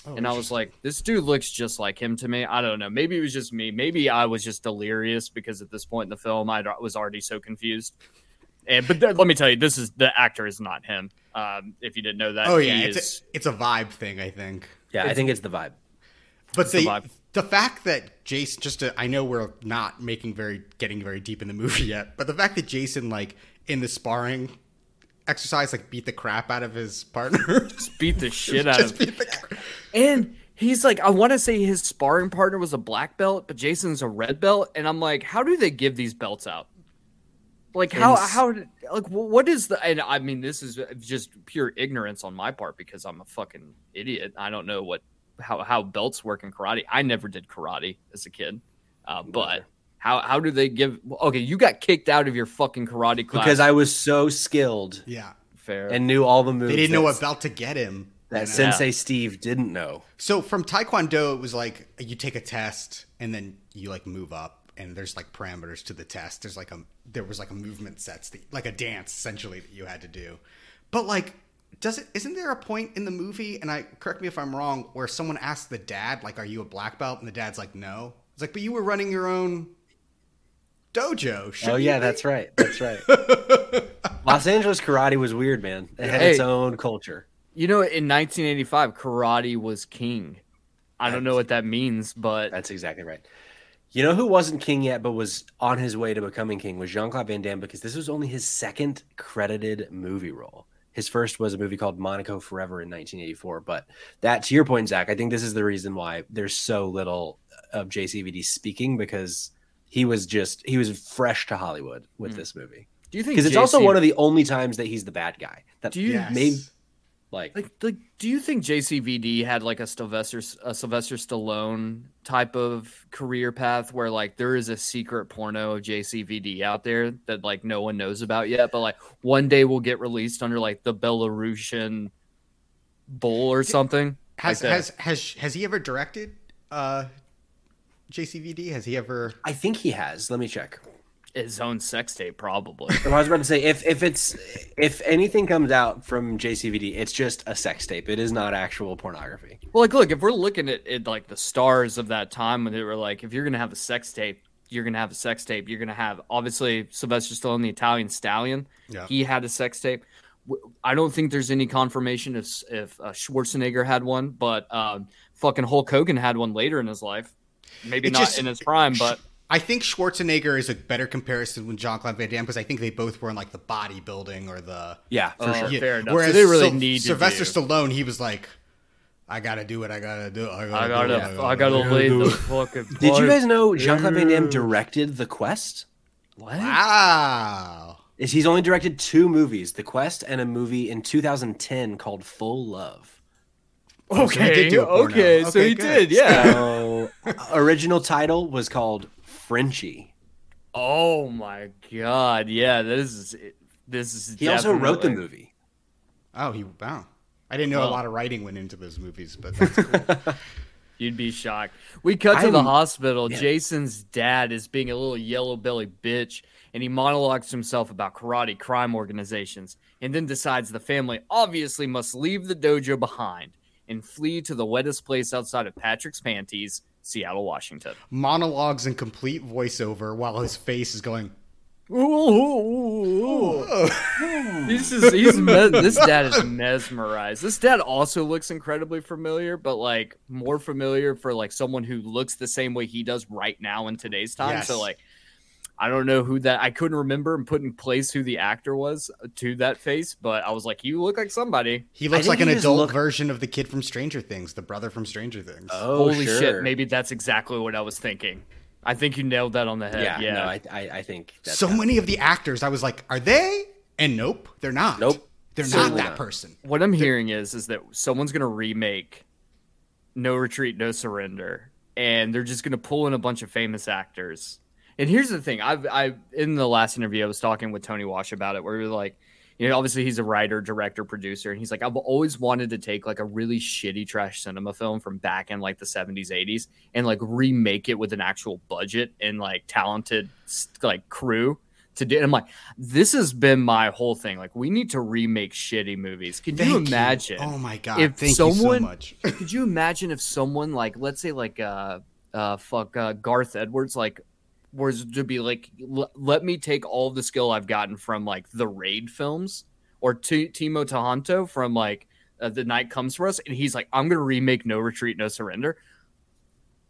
Oh, and I was like, this dude looks just like him to me. I don't know. Maybe it was just me. Maybe I was just delirious because at this point in the film, I was already so confused. And but th- let me tell you, this is the actor is not him. Um, if you didn't know that, oh yeah it's is- a, it's a vibe thing i think Yeah, I think it's the vibe. But the the vibe. the fact that Jason just to, I know we're not making very getting very deep in the movie yet, but the fact that Jason like in the sparring exercise like beat the crap out of his partner. just beat the shit out just of. beat the cra- And he's like, I want to say his sparring partner was a black belt, but Jason's a red belt, and I'm like, how do they give these belts out? Like how Ins- how like what is the and I mean this is just pure ignorance on my part because I'm a fucking idiot. I don't know what how how belts work in karate. I never did karate as a kid, uh, but how how do they give? Okay, you got kicked out of your fucking karate class Because I was so skilled Yeah. fair and knew all the moves. They didn't know that- what belt to get him. that you know? Sensei Steve didn't know. So from Taekwondo, it was like you take a test and then you like move up, and there's like parameters to the test. There's like a there was like a movement sets, that, like a dance essentially that you had to do. But like, does it? Isn't there a point in the movie? And I correct me if I'm wrong, where someone asks the dad, like, "Are you a black belt?" And the dad's like, "No." It's like, but you were running your own dojo. Oh shouldn't yeah, that's right. That's right. Los Angeles karate was weird, man. It had Hey. its own culture. You know, in 1985, karate was king. I don't know what that means, but That's exactly right. You know who wasn't king yet, but was on his way to becoming king was Jean Claude Van Damme because this was only his second credited movie role. His first was a movie called Monaco Forever in 1984. But that, to your point, Zack, I think this is the reason why there's so little of JCVD speaking because he was just he was fresh to Hollywood with this movie. do you think Because it's also one of the only times that he's the bad guy. That Do you- Yes. made like like like do you think JCVD had like a Sylvester a Sylvester Stallone type of career path where like there is a secret porno of JCVD out there that like no one knows about yet, but like one day will get released under like the Belarusian bull or something? Has Like has has has he ever directed uh, JCVD? Has he ever? I think he has. Let me check. his own sex tape probably. I was about to say if if it's if anything comes out from JCVD, it's just a sex tape. It is not actual pornography. Well, like, look, if we're looking at it, like the stars of that time when they were like, if you're gonna have a sex tape, you're gonna have a sex tape. You're gonna have obviously Sylvester Stallone, the Italian Stallion. Yeah. He had a sex tape. I don't think there's any confirmation if if uh, Schwarzenegger had one, but um, fucking Hulk Hogan had one later in his life. Maybe not just- in his prime, but I think Schwarzenegger is a better comparison with Jean Claude Van Damme because I think they both were in like the bodybuilding or the Yeah, for Oh, sure. yeah. Fair enough. So Whereas they really Syl- need Sylvester do- Stallone. He was like, I gotta do what I gotta do. I gotta, I do gotta, what I gotta do." the fucking. Did you guys know Jean Claude Van Damme directed The Quest? What? Wow. Is he's only directed two movies, The Quest and a movie in 2010 called Full Love. So he Okay, did do a porno. okay, so he good. did, yeah. So, uh, original title was called Frenchie. Oh my god, yeah, this is this is. He also wrote the movie. Oh, he wow. I didn't know a lot of writing went into those movies, but that's cool. You'd be shocked. We cut to the I'm- hospital. yeah. Jason's dad is being a little yellow belly bitch, and he monologues to himself about karate crime organizations, and then decides the family obviously must leave the dojo behind and flee to the wettest place outside of Patrick's panties, Seattle, Washington. Monologues and complete voiceover while his face is going. He's just, he's me- this dad is mesmerized. This dad also looks incredibly familiar, but like more familiar for like someone who looks the same way he does right now in today's time. So like, I don't know who that. I couldn't remember and put in place who the actor was to that face, but I was like, you look like somebody. He looks like an adult look- version of the kid from Stranger Things, the brother from Stranger Things. Oh, Holy sure. shit! Maybe that's exactly what I was thinking. I think you nailed that on the head. Yeah, Yeah, no, I, I, I think that's so got- many of the actors, I was like, are they? And nope, they're not. Nope. They're not Certainly that not. person. what I'm hearing is is that someone's gonna remake No Retreat, No Surrender, and they're just gonna pull in a bunch of famous actors. And here's the thing: I've I in the last interview I was talking with Tony Wash about it, where we were like, you know, obviously he's a writer, director, producer, and he's like, I've always wanted to take like a really shitty trash cinema film from back in like the 70s, 80s, and like remake it with an actual budget and like talented like crew to do. And I'm like, this has been my whole thing. Like, we need to remake shitty movies. Could you Thank imagine? Oh my god! if thank someone you so much. could you imagine if someone like let's say like uh uh fuck uh Gareth Edwards like was to be like l- let me take all the skill I've gotten from like the Raid films or T- Timo Tjahjanto from like uh, The Night Comes for Us and he's like I'm going to remake No Retreat No Surrender.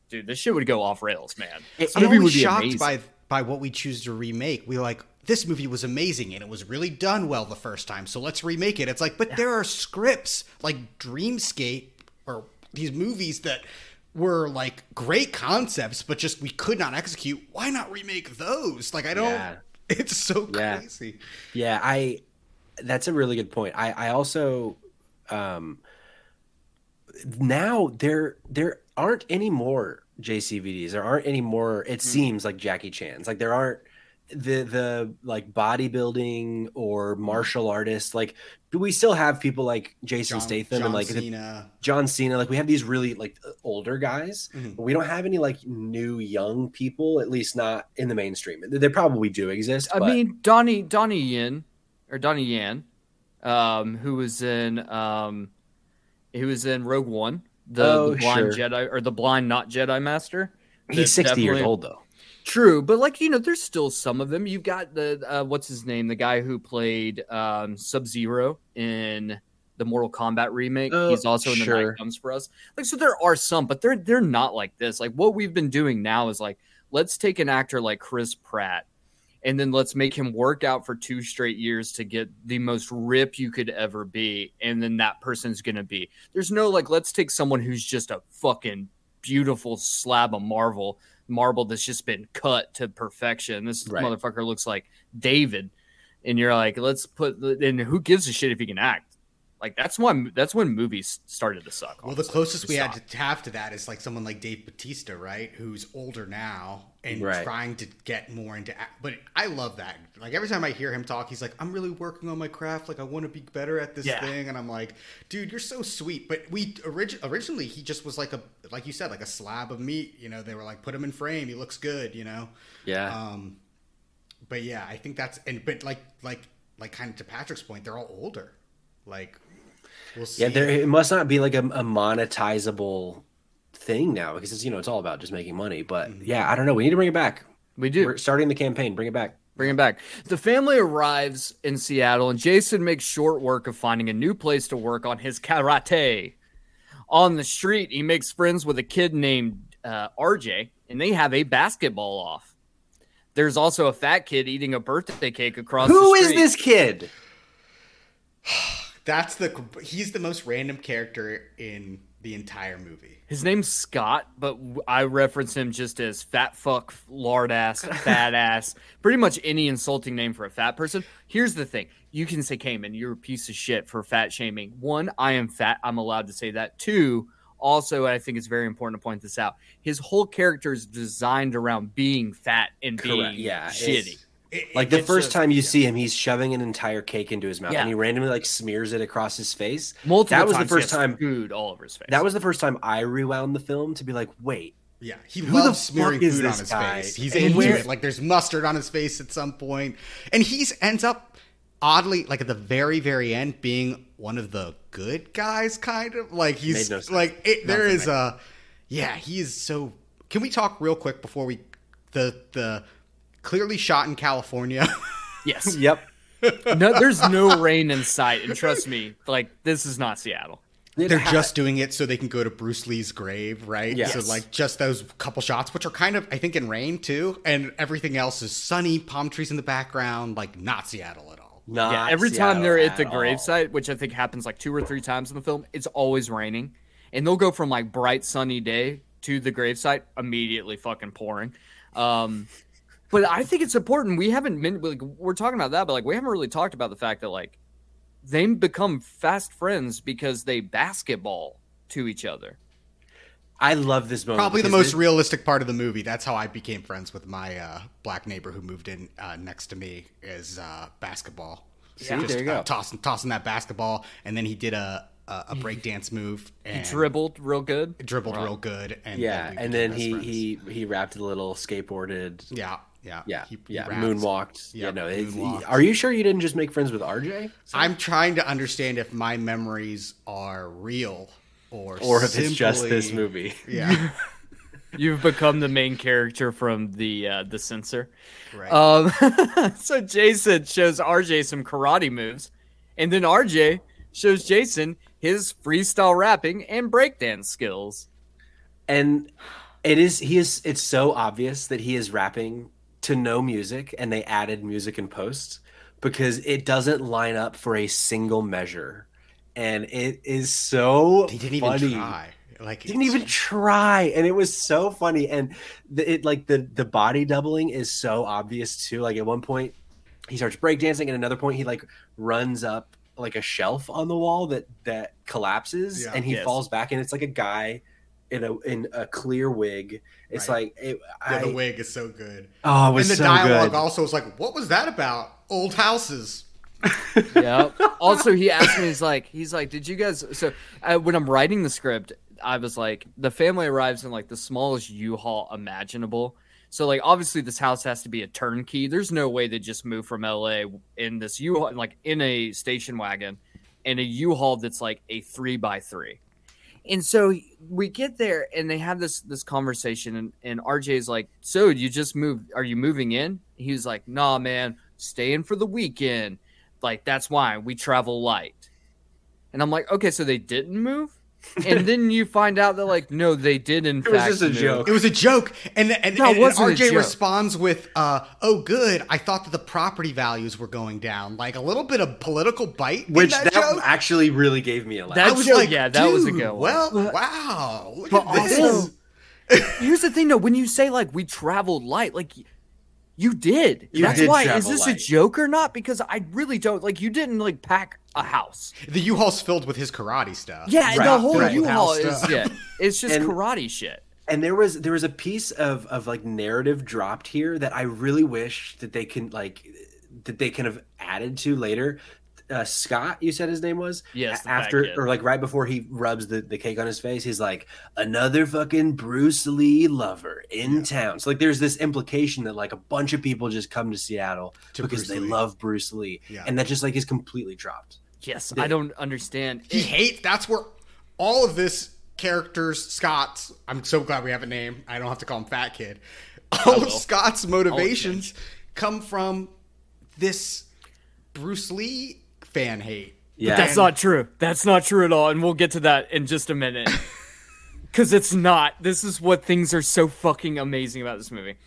Dude, this shit would go off rails, man. This I'm movie always would be shocked amazing. by by what we choose to remake. We like this movie was amazing and it was really done well the first time, so let's remake it. It's like, but there are scripts like Dreamscape or these movies that were like great concepts, but just we could not execute. Why not remake those? Like I don't. Yeah. It's so Yeah. crazy. Yeah, I. That's a really good point. I I also, um, now there there aren't any more JCVDs. There aren't any more. It seems like Jackie Chan's. Like there aren't the the like bodybuilding or martial artists. Like, do we still have people like Jason John, Statham John and like Cena. John Cena? Like we have these really like older guys, Mhm. but we don't have any like new young people. At least not in the mainstream. They they probably do exist. I but- mean, Donnie Donnie Yin or Donnie Yan, um, who was in um, he was in Rogue One, the, Oh, the blind sure. Jedi or the blind not Jedi Master. he's That's sixty years old though. True, but like you know, there's still some of them. You've got the uh, what's his name, the guy who played um, Sub Zero in the Mortal Kombat remake. Oh, He's also in the. Night Comes for Us. Like, so there are some, but they're they're not like this. Like what we've been doing now is like let's take an actor like Chris Pratt, and then let's make him work out for two straight years to get the most rip you could ever be, and then that person's gonna be. There's no like let's take someone who's just a fucking beautiful slab of marvel marble that's just been cut to perfection. This Right. motherfucker looks like David, and you're like, let's put. And who gives a shit if he can act? Like that's when that's when movies started to suck. Well, the closest They we had to have to that is like someone like Dave Batista, right? Who's older now and Right. trying to get more into. act- But I love that. Like every time I hear him talk, he's like, "I'm really working on my craft. Like I want to be better at this Yeah. thing." And I'm like, "Dude, you're so sweet." But we orig- originally he just was like a like you said, like a slab of meat. You know, they were like, "Put him in frame. He looks good." You know. Yeah. Um, but yeah, I think that's and but like like like kind of to Patrick's point, they're all older. Like we'll see. Yeah, there it must not be like a, a monetizable thing now because it's you know it's all about just making money. But Mm-hmm. yeah, I don't know. We need to bring it back. we do. We're starting the campaign. Bring it back. Bring it back. The family arrives in Seattle, and Jason makes short work of finding a new place to work on his karate. On the street, he makes friends with a kid named uh, RJ, and they have a basketball off. There's also a fat kid eating a birthday cake across Who the is this kid? That's the he's the most random character in the entire movie. His name's Scott, but I reference him just as fat fuck, lard ass, fat ass, pretty much any insulting name for a fat person. Here's the thing you can say, Cayman, you're a piece of shit for fat shaming. One, I am fat. I'm allowed to say that. Two, also, I think it's very important to point this out. His whole character is designed around being fat and being Yeah, shitty. It- Like the first time you see him, he's shoving an entire cake into his mouth, Yeah. and he randomly like smears it across his face. Multiple that was the times he first time. food all over his face. That was the first time I rewound the film to be like, wait, Yeah, he Who the loves smearing food on his guy? face. He's And into where- it. Like there's mustard on his face at some point, and he ends up oddly like at the very very end being one of the good guys, kind of like he's no like it, there Nothing is a yeah he is so. Can we talk real quick before we the the clearly shot in California? yes. yep. No, there's no rain in sight, and trust me, like this is not Seattle. They're just doing it so they can go to Bruce Lee's grave, right? Yes. So like just those couple shots, which are kind of I think in rain too, and everything else is sunny, palm trees in the background, like not Seattle at all. Not yeah, every time they're at the at all. gravesite, which I think happens like two or three times in the film, it's always raining, and they'll go from like bright sunny day to the gravesite immediately fucking pouring. Um, but I think it's important. We haven't been like, we're talking about that, but like we haven't really talked about the fact that like they become fast friends because they basketball to each other. I love this moment. Probably the most it- realistic part of the movie. That's how I became friends with my uh, black neighbor who moved in uh, next to me is uh, basketball. See, Just, there you go. uh, tossing tossing that basketball, and then he did a a, a breakdance move and he Dribbled real good. dribbled real good, and Yeah, we and then he friends. he he wrapped a little skateboarded. yeah yeah Yeah, he, he yeah, rapped. moonwalked. Yeah, no. moonwalked. are you sure you didn't just make friends with RJ? I'm trying to understand if my memories are real or Or if it's just this movie? Yeah, You've become the main character from the uh, the censor. right. Um, so Jason shows RJ some karate moves, and then RJ shows Jason his freestyle rapping and breakdance skills. and it is he is it's so obvious that he is rapping to no music and they added music in post because it doesn't line up for a single measure and it is so he didn't even funny. try. Like didn't even try and it was so funny and the, it like the the body doubling is so obvious too like at one point he starts breakdancing at another point he like runs up like a shelf on the wall that that collapses Yeah. and he Yes. falls back and it's like a guy in a in a clear wig it's Right. like it, Yeah, I, the wig is so good. oh it was and the so dialogue good also was like, "What was that about? Old houses." Yeah. also, he asked me, he's like, he's like, did you guys? So uh, when I'm writing the script, I was like, the family arrives in like the smallest U-Haul imaginable. So like, obviously, this house has to be a turnkey. There's no way they just move from LA in this U-Haul, like in a station wagon, and a U-Haul that's like a three by three. And so we get there, and they have this this conversation, and, and RJ's like, "So you just moved? Are you moving in?" He was like, "Nah, man, staying for the weekend." Like that's why we travel light. And I'm like, okay, so they didn't move? And then you find out that like, no, they did in It was just a move. joke. It was a joke, and and, No, and, and RJ responds with, uh, "Oh, good. I thought that the property values were going down. Like a little bit of political bite in which that, that, joke." actually really gave me a laugh That I was joke- like, yeah, that was a good one. Well, wow. Look But at this. also, here's the thing though, when you say like we traveled light, like you did. You That's did why. Is this light. a joke or not? Because I really don't like you didn't like pack a house. the U-Haul's filled with his karate stuff. Yeah, Right, the whole right. U-Haul is stuff. yeah. It's just And- karate shit. and there was there was a piece of of like narrative dropped here that I really wish that they can like that they can have added to later. Uh, Scott, you said his name was. Yes, A- the fat after or like right before he rubs the, the cake on his face, he's like another fucking Bruce Lee lover in town. So like there's this implication that like a bunch of people just come to Seattle To because Bruce they Lee. love Bruce Lee, Yeah. and that just like is completely dropped. Yes, I don't understand. He hates. That's where all of this characters, Scott's. I'm so glad we have a name. I don't have to call him Fat Kid. All of. Scott's motivations come from this Bruce Lee fan hate. Yeah, That's not true. That's not true at all. And we'll get to that in just a minute. Because it's not. This is what things are so fucking amazing about this movie.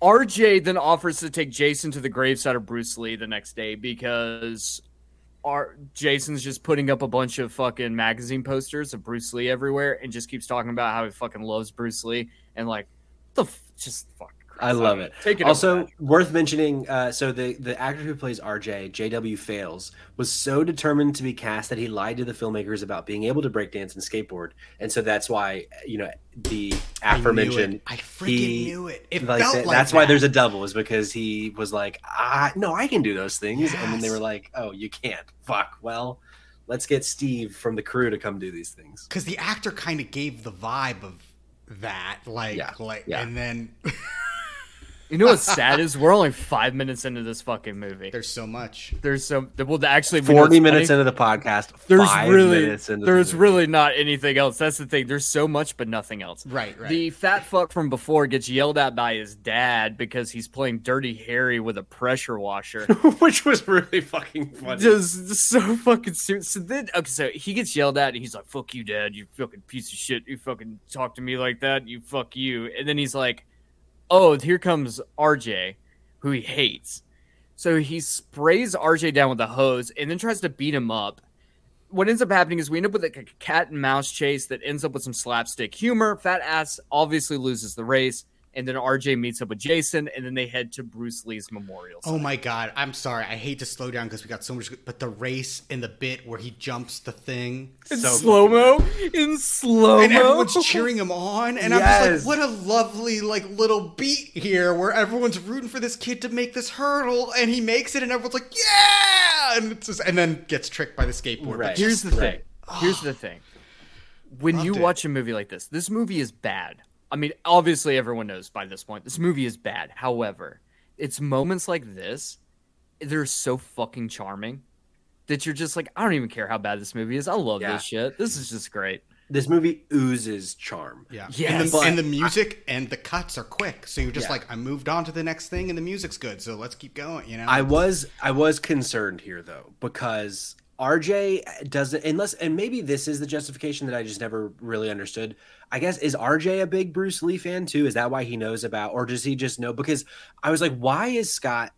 RJ then offers to take Jason to the gravesite of Bruce Lee the next day because our Jason's just putting up a bunch of fucking magazine posters of Bruce Lee everywhere and just keeps talking about how he fucking loves Bruce Lee and like the f- just fuck I love it. Take it Also, over, worth mentioning. Uh, so the the actor who plays RJ, J.W. Fails, was so determined to be cast that he lied to the filmmakers about being able to breakdance and skateboard, and so that's why you know the I knew aforementioned. it. I freaking he- knew it. It like felt that- like that's why there's a double is because he was like, ah, no, I can do those things, and then they were like, oh, you can't. Fuck. Well, let's get Steve from the crew to come do these things. because the actor kind of gave the vibe of that, like, Yeah, like, yeah. and then You know what's sad is we're only five minutes into this fucking movie. there's so much. There's some. Well, actually, Forty minutes funny? into the podcast, There's five really, minutes into the there's movie. really not anything else. That's the thing. There's so much, but nothing else. Right, right. The fat fuck from before gets yelled at by his dad because he's playing Dirty Harry with a pressure washer. which was really fucking funny. just, just so fucking stupid. So then, okay, so he gets yelled at, and he's like, "Fuck you, dad! You fucking piece of shit! You fucking talk to me like that! You fuck you!" And then he's like, "Oh, here comes RJ, who he hates." So he sprays RJ down with a hose, and then tries to beat him up. What ends up happening is we end up with like a cat and mouse chase that ends up with some slapstick humor. Fat ass obviously loses the race, and then RJ meets up with Jason, and then they head to Bruce Lee's memorial. Oh my god, I'm sorry. I hate to slow down because we got so much, but the race and the bit where he jumps the thing in so slow mo, in slow mo, and everyone's cheering him on, and I'm just like, what a lovely like little beat here where everyone's rooting for this kid to make this hurdle, and he makes it, and everyone's like, yeah, and it's just, and then gets tricked by the skateboard. Right. But Here's just- the thing. Here's the thing. When you Loved it. watch a movie like this, this movie is bad. I mean, obviously everyone knows by this point this movie is bad. However, it's moments like this they're so fucking charming that you're just like, I don't even care how bad this movie is. I love Yeah. this shit. This is just great. this movie oozes charm. Yeah. Yes. And, the, and the music and the cuts are quick. So you're just Yeah. like, I moved on to the next thing and the music's good. So let's keep going, you know? I was I was concerned here though because RJ eh, doesn't unless and maybe this is the justification that I just never really understood. I guess is RJ a big Bruce Lee fan too? Is that why he knows about or does he just know because I was like why is Scott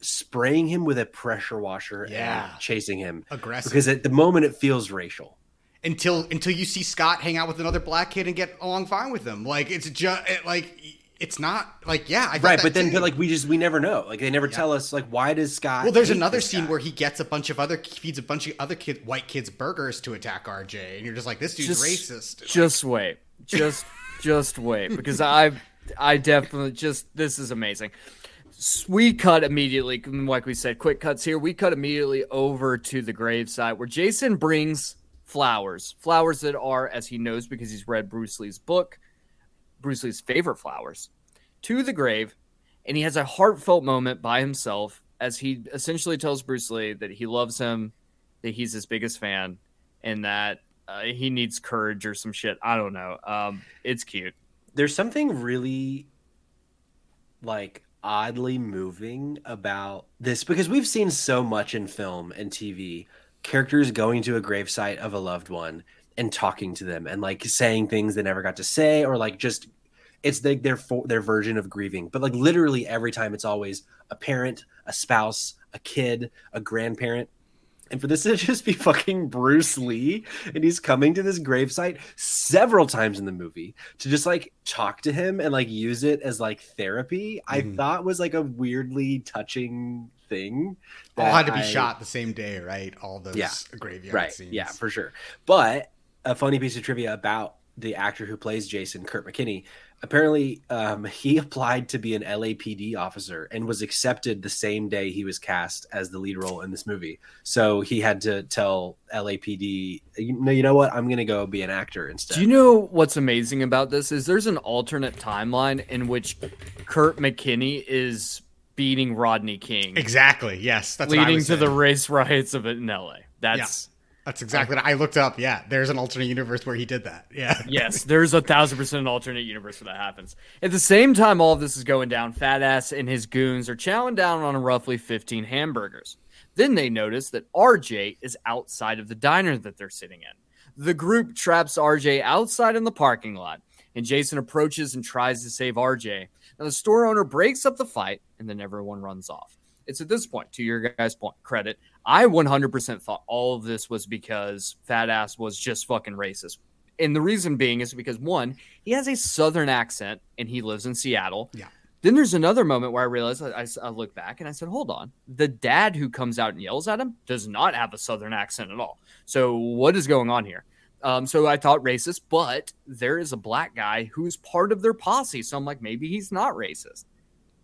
spraying him with a pressure washer Yeah. and chasing him? aggressive. Because at the moment it feels racial. until until you see Scott hang out with another black kid and get along fine with them. Like it's just like it's not like yeah, I Right, but then too. but like we just we never know. Like they never tell us like why does Scott well, there's hate another this scene guy? where he gets a bunch of other feeds a bunch of other kid white kids burgers to attack RJ, and you're just like, this dude's Just- racist. Just wait. Just just wait. Because I I definitely just this is amazing. We cut immediately, like we said, quick cuts here. We cut immediately over to the gravesite where Jason brings flowers. Flowers that are, as he knows because he's read Bruce Lee's book, Bruce Lee's favorite flowers, to the grave. And he has a heartfelt moment by himself as he essentially tells Bruce Lee that he loves him, that he's his biggest fan, and that uh, he needs courage or some shit. I don't know. Um, it's cute. there's something really like oddly moving about this because we've seen so much in film and TV characters going to a gravesite of a loved one and talking to them and like saying things they never got to say or like just it's like their their version of grieving but like literally every time it's always a parent a spouse a kid a grandparent and for this to just be fucking Bruce Lee, and he's coming to this gravesite several times in the movie to just like talk to him and like use it as like therapy, I Mhm. thought was like a weirdly touching thing. all had to be I- shot the same day, right? All those Yeah. graveyard Right. scenes. Yeah, for sure. But a funny piece of trivia about the actor who plays Jason, Kurt McKinney, apparently um, he applied to be an LAPD officer and was accepted the same day he was cast as the lead role in this movie. So he had to tell LAPD, you know, you know what? I'm going to go be an actor instead. Do you know what's amazing about this? Is there's an alternate timeline in which Kurt McKinney is beating Rodney King, exactly. Yes, that's what I leading was to the race riots of it in LA. That's That's exactly what I looked up. Yeah, there's an alternate universe where he did that. Yeah. yes, there's a thousand percent an alternate universe where that happens. At the same time, all of this is going down. Fat ass and his goons are chowing down on roughly 15 hamburgers. Then they notice that RJ is outside of the diner that they're sitting in. The group traps RJ outside in the parking lot, and Jason approaches and tries to save RJ. Now, the store owner breaks up the fight, and then everyone runs off. It's at this point, to your guys' point, credit. I 100% thought all of this was because Fat Ass was just fucking racist. And the reason being is because one, he has a southern accent and he lives in Seattle. Yeah. Then there's another moment where I realized I, I, I look back and I said, hold on. The dad who comes out and yells at him does not have a southern accent at all. So what is going on here? Um, so I thought racist, but there is a black guy who's part of their posse. So I'm like, maybe he's not racist.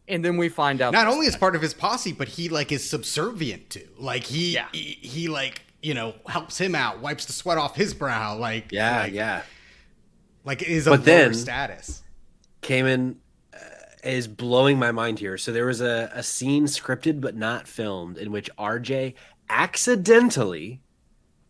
And then we find out Not only is part of his posse, but he like is subservient to. Like he Yeah. he, he like you know helps him out, wipes the sweat off his brow. Like Yeah, like, yeah. like is a But lower then- status. Cayman uh, is blowing my mind here. So there was a, a scene scripted but not filmed in which RJ accidentally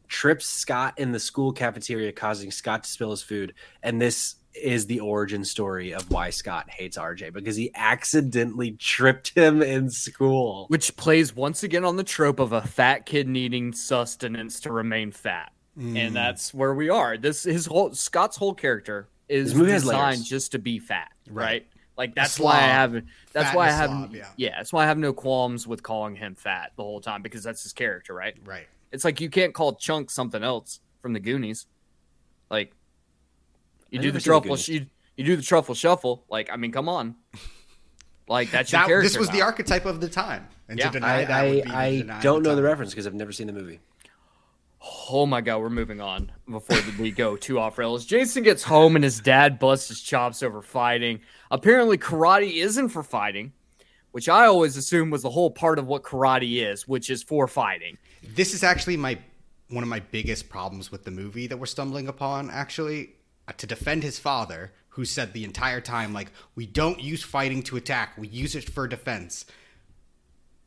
trips Scott in the school cafeteria, causing Scott to spill his food. And this is the origin story of why Scott hates RJ because he accidentally tripped him in school. which plays once again on the trope of a fat kid needing sustenance to remain fat. Mm. And that's where we are. This his whole Scott's whole character is This movie has designed just to be fat, right? Right. Like that's why I have that's why I have slob, yeah. yeah. that's why I have no qualms with calling him fat the whole time because that's his character, right? Right. It's like you can't call Chunk something else from the Goonies. Like you I do the truffle you, you do the truffle shuffle. Like I mean, come on. Like that's your That, character. this was the archetype of the time. And Yeah. to deny I, that would be I, deny don't know the reference because I've never seen the movie. Oh my god, we're moving on before we go too off rails. Jason gets home and his dad busts his chops over fighting. Apparently, karate isn't for fighting, which I always assumed was the whole part of what karate is, which is for fighting. This is actually my one of my biggest problems with the movie that we're stumbling upon. Actually, Uh, to defend his father, who said the entire time, like, "We don't use fighting to attack; we use it for defense."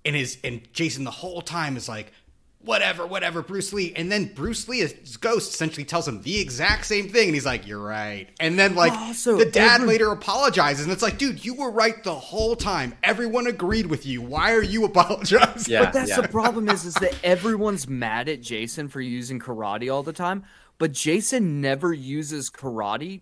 And his and Jason the whole time is like, "Whatever, whatever, Bruce Lee." And then Bruce Lee, his ghost, essentially tells him the exact same thing, and he's like, "You're right." And then like oh, Also, the dad every- later apologizes, and it's like, "Dude, you were right the whole time. Everyone agreed with you. Why are you apologizing?" Yeah, But that's yeah. the problem is, is that everyone's mad at Jason for using karate all the time, but Jason never uses karate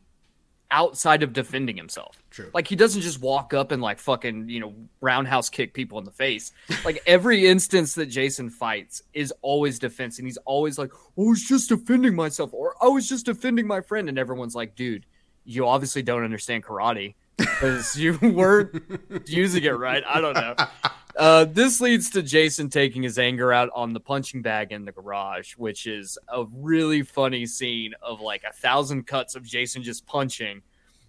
outside of defending himself. True. Like he doesn't just walk up and like fucking, you know, roundhouse kick people in the face. Like every instance that Jason fights is always defense and he's always like, "I was just defending myself," or "I was just defending my friend," and everyone's like, "Dude, you obviously don't understand karate." Because you weren't using it right. I don't know. Uh, this leads to Jason taking his anger out on the punching bag in the garage, which is a really funny scene of like a thousand cuts of Jason just punching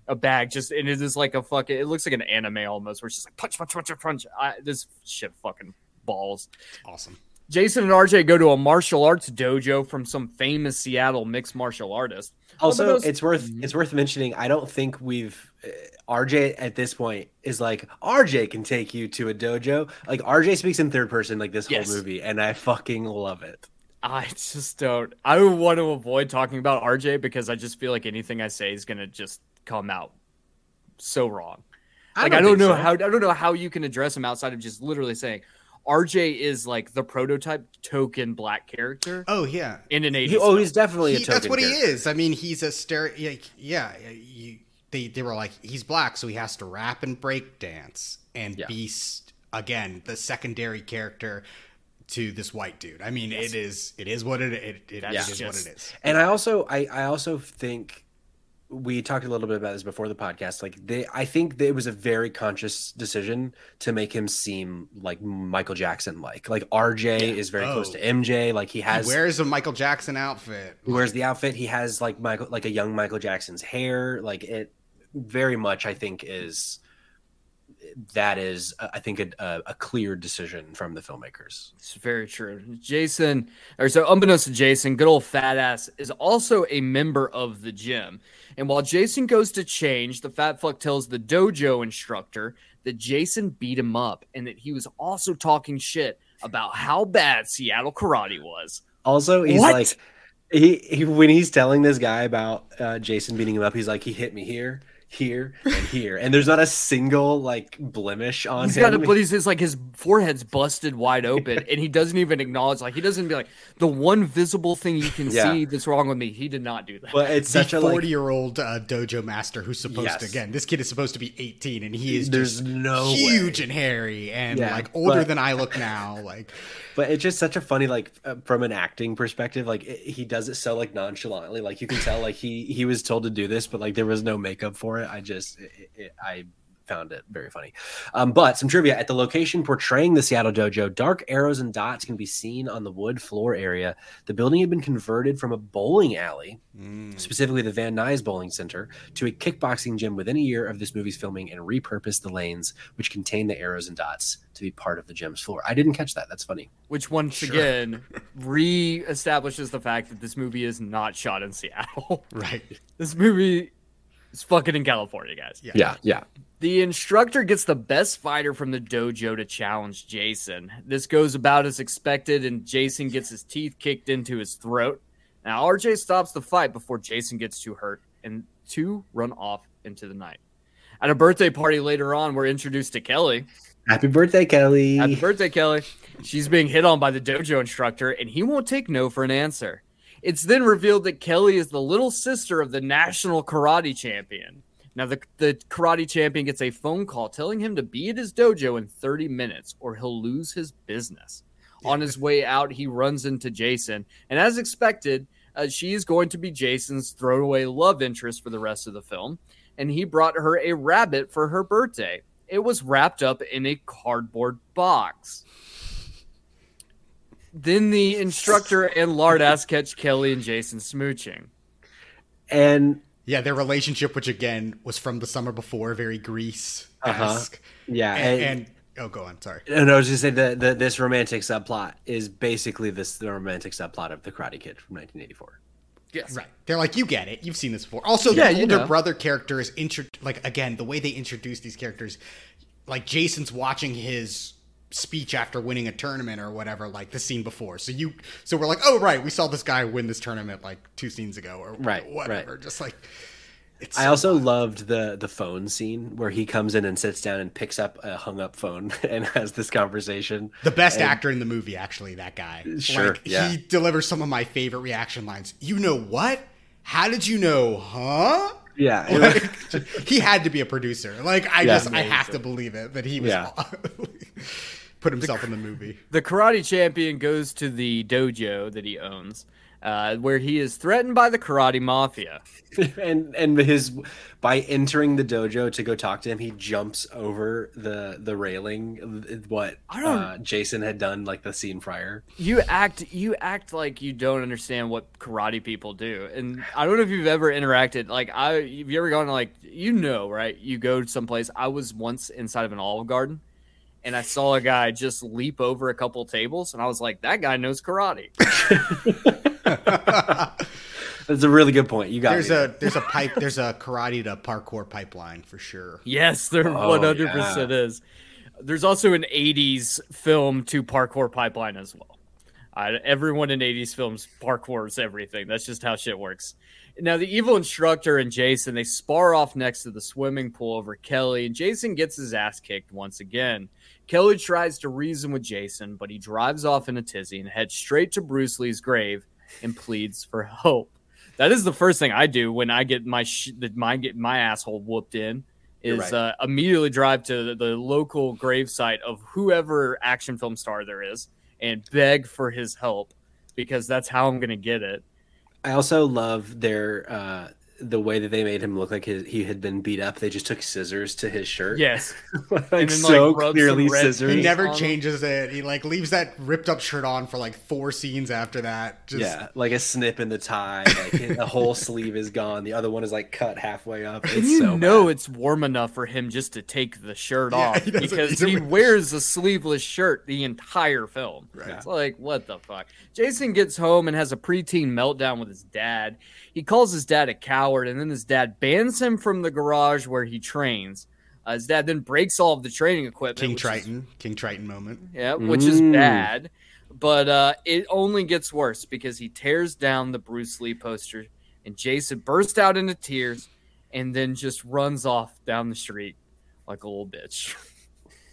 a bag. Just and it is like a fucking. It looks like an anime almost, where it's just like punch, punch, punch, punch. I, this shit fucking balls. Awesome. Jason and RJ go to a martial arts dojo from some famous Seattle mixed martial artist. Also, those- it's worth it's worth mentioning. I don't think we've RJ at this point is like RJ can take you to a dojo. Like RJ speaks in third person like this Yes. whole movie, and I fucking love it. I just don't. I want to avoid talking about RJ because I just feel like anything I say is gonna just come out so wrong. Like I don't, think know so. how I don't know how you can address him outside of just literally saying RJ is like the prototype token black character Oh yeah. in an 80s. He, oh, he's definitely a He- token that's what he is. I mean, he's a stereo. Yeah, yeah you, they they were like, he's black, so he has to rap and break dance and Yeah. be again the secondary character to this white dude. I mean, it is it is what it it, it, That's it is just- what it is. And I also I, I also think we talked a little bit about this before the podcast. Like they I think that it was a very conscious decision to make him seem like Michael Jackson like. Like RJ is very close Oh. to MJ. Like he has he wears a Michael Jackson outfit. he wears the outfit. He has like Michael like a young Michael Jackson's hair. Like it very much I think is that is uh, I think a, a, a clear decision from the filmmakers. It's very true. Jason, or so unbeknownst to Jason, good old fat ass is also a member of the gym. And while Jason goes to change, the fat fuck tells the dojo instructor that Jason beat him up and that he was also talking shit about how bad Seattle karate was. Also, he's What? like, he, he when he's telling this guy about uh, Jason beating him up, he's like, he hit me here. Here, and here, and there's not a single like blemish on He's him. got to, but he's, it's like his forehead's busted wide open, and he doesn't even acknowledge. Like he doesn't be like the one visible thing you can Yeah. see that's wrong with me. He did not do that. but it's the such a like 40 year old uh, dojo master who's supposed to again this kid is supposed to be 18 and he is There's just no way. huge and hairy and Yeah, like older but- than i look now like But it's just such a funny, like uh, from an acting perspective, like it, he does it so like nonchalantly, like you can tell, like he he was told to do this, but like there was no makeup for it. I just it, it, I found it very funny. Um, but some trivia at the location portraying the Seattle Dojo, dark arrows and dots can be seen on the wood floor area. The building had been converted from a bowling alley, specifically the Van Nuys Bowling Center, to a kickboxing gym within a year of this movie's filming, and repurposed the lanes which contain the arrows and dots to be part of the gym's floor. I didn't catch that. That's funny. Which once again re-establishes the fact that this movie is not shot in Seattle. right this movie is fucking in California, guys. yeah Yeah, yeah. The instructor gets the best fighter from the dojo to challenge Jason. This goes about as expected, and Jason gets his teeth kicked into his throat. Now, RJ stops the fight before Jason gets too hurt, and two run off into the night. At a birthday party later on, we're introduced to Kelly. Happy birthday, Kelly. Happy birthday, Kelly. She's being hit on by the dojo instructor, and he won't take no for an answer. It's then revealed that Kelly is the little sister of the national karate champion. Now, the, the karate champion gets a phone call telling him to be at his dojo in 30 minutes or he'll lose his business. On his way out, he runs into Jason, and as expected, uh, she is going to be Jason's throwaway love interest for the rest of the film. And he brought her a rabbit for her birthday. It was wrapped up in a cardboard box. Then the instructor and Lardass catch Kelly and Jason smooching. and yeah their relationship which again was from the summer before very Grease esque uh-huh. yeah, and, and, and oh go on sorry and I was just saying that the, this romantic subplot is basically this the romantic subplot of the Karate Kid from 1984. Yes. Right. They're like, you get it. You've seen this before. Also, Yeah, the you know. brother character is intro like again, the way they introduce these characters, like Jason's watching his speech after winning a tournament or whatever, like the scene before. So you so we're like, oh right, we saw this guy win this tournament like two scenes ago or Right, whatever. Just like it's I also wild. loved the the phone scene where he comes in and sits down and picks up a hung up phone and has this conversation. the best actor in the movie, actually, that guy. Sure, Like, yeah. He delivers some of my favorite reaction lines. You know what? How did you know, huh? Yeah, Like, he had to be a producer. Like I Yeah. just I have to believe it that he was Yeah. put himself in the movie. The karate champion goes to the dojo that he owns, uh, where he is threatened by the karate mafia. and and his by entering the dojo to go talk to him, he jumps over the the railing. What uh, Jason had done like the scene prior. You act you act like you don't understand what karate people do. And I don't know if you've ever interacted like I have you ever gone to like you know, right? You go someplace. I was once inside of an olive garden and I saw a guy just leap over a couple tables and I was like, that guy knows karate. That's a really good point. You got There's me. a there's a pipe there's a karate to parkour pipeline for sure. Yes, there Oh, one hundred percent is. There's also an '80s film to parkour pipeline as well. Uh, everyone in '80s films parkours everything. That's just how shit works. Now, the evil instructor and Jason they spar off next to the swimming pool over Kelly, and Jason gets his ass kicked once again. Kelly tries to reason with Jason, but he drives off in a tizzy and heads straight to Bruce Lee's grave and pleads for help. That is the first thing I do when I get my sh- my get my asshole whooped in. Is right. uh, immediately drive to the, the local gravesite of whoever action film star there is and beg for his help because that's how I'm gonna get it. I also love their uh the way that they made him look like his, he had been beat up. They just took scissors to his shirt. Yes, like then, so rub some clearly scissors. He never on him. changes it. He like leaves that ripped up shirt on for like four scenes after that. Just yeah, like a snip in the tie. Like the whole sleeve is gone. The other one is like cut halfway up. It's and you so know bad. it's warm enough for him just to take the shirt Yeah, off he because he he wears a sleeveless shirt the entire film. Right. It's like what the fuck. Jason gets home and has a preteen meltdown with his dad. He calls his dad a coward, and then his dad bans him from the garage where he trains. Uh, his dad then breaks all of the training equipment. King which is- Triton, King Triton moment. yeah, which is Mm. bad. But uh, it only gets worse because he tears down the Bruce Lee poster, and Jason bursts out into tears and then just runs off down the street like a little bitch.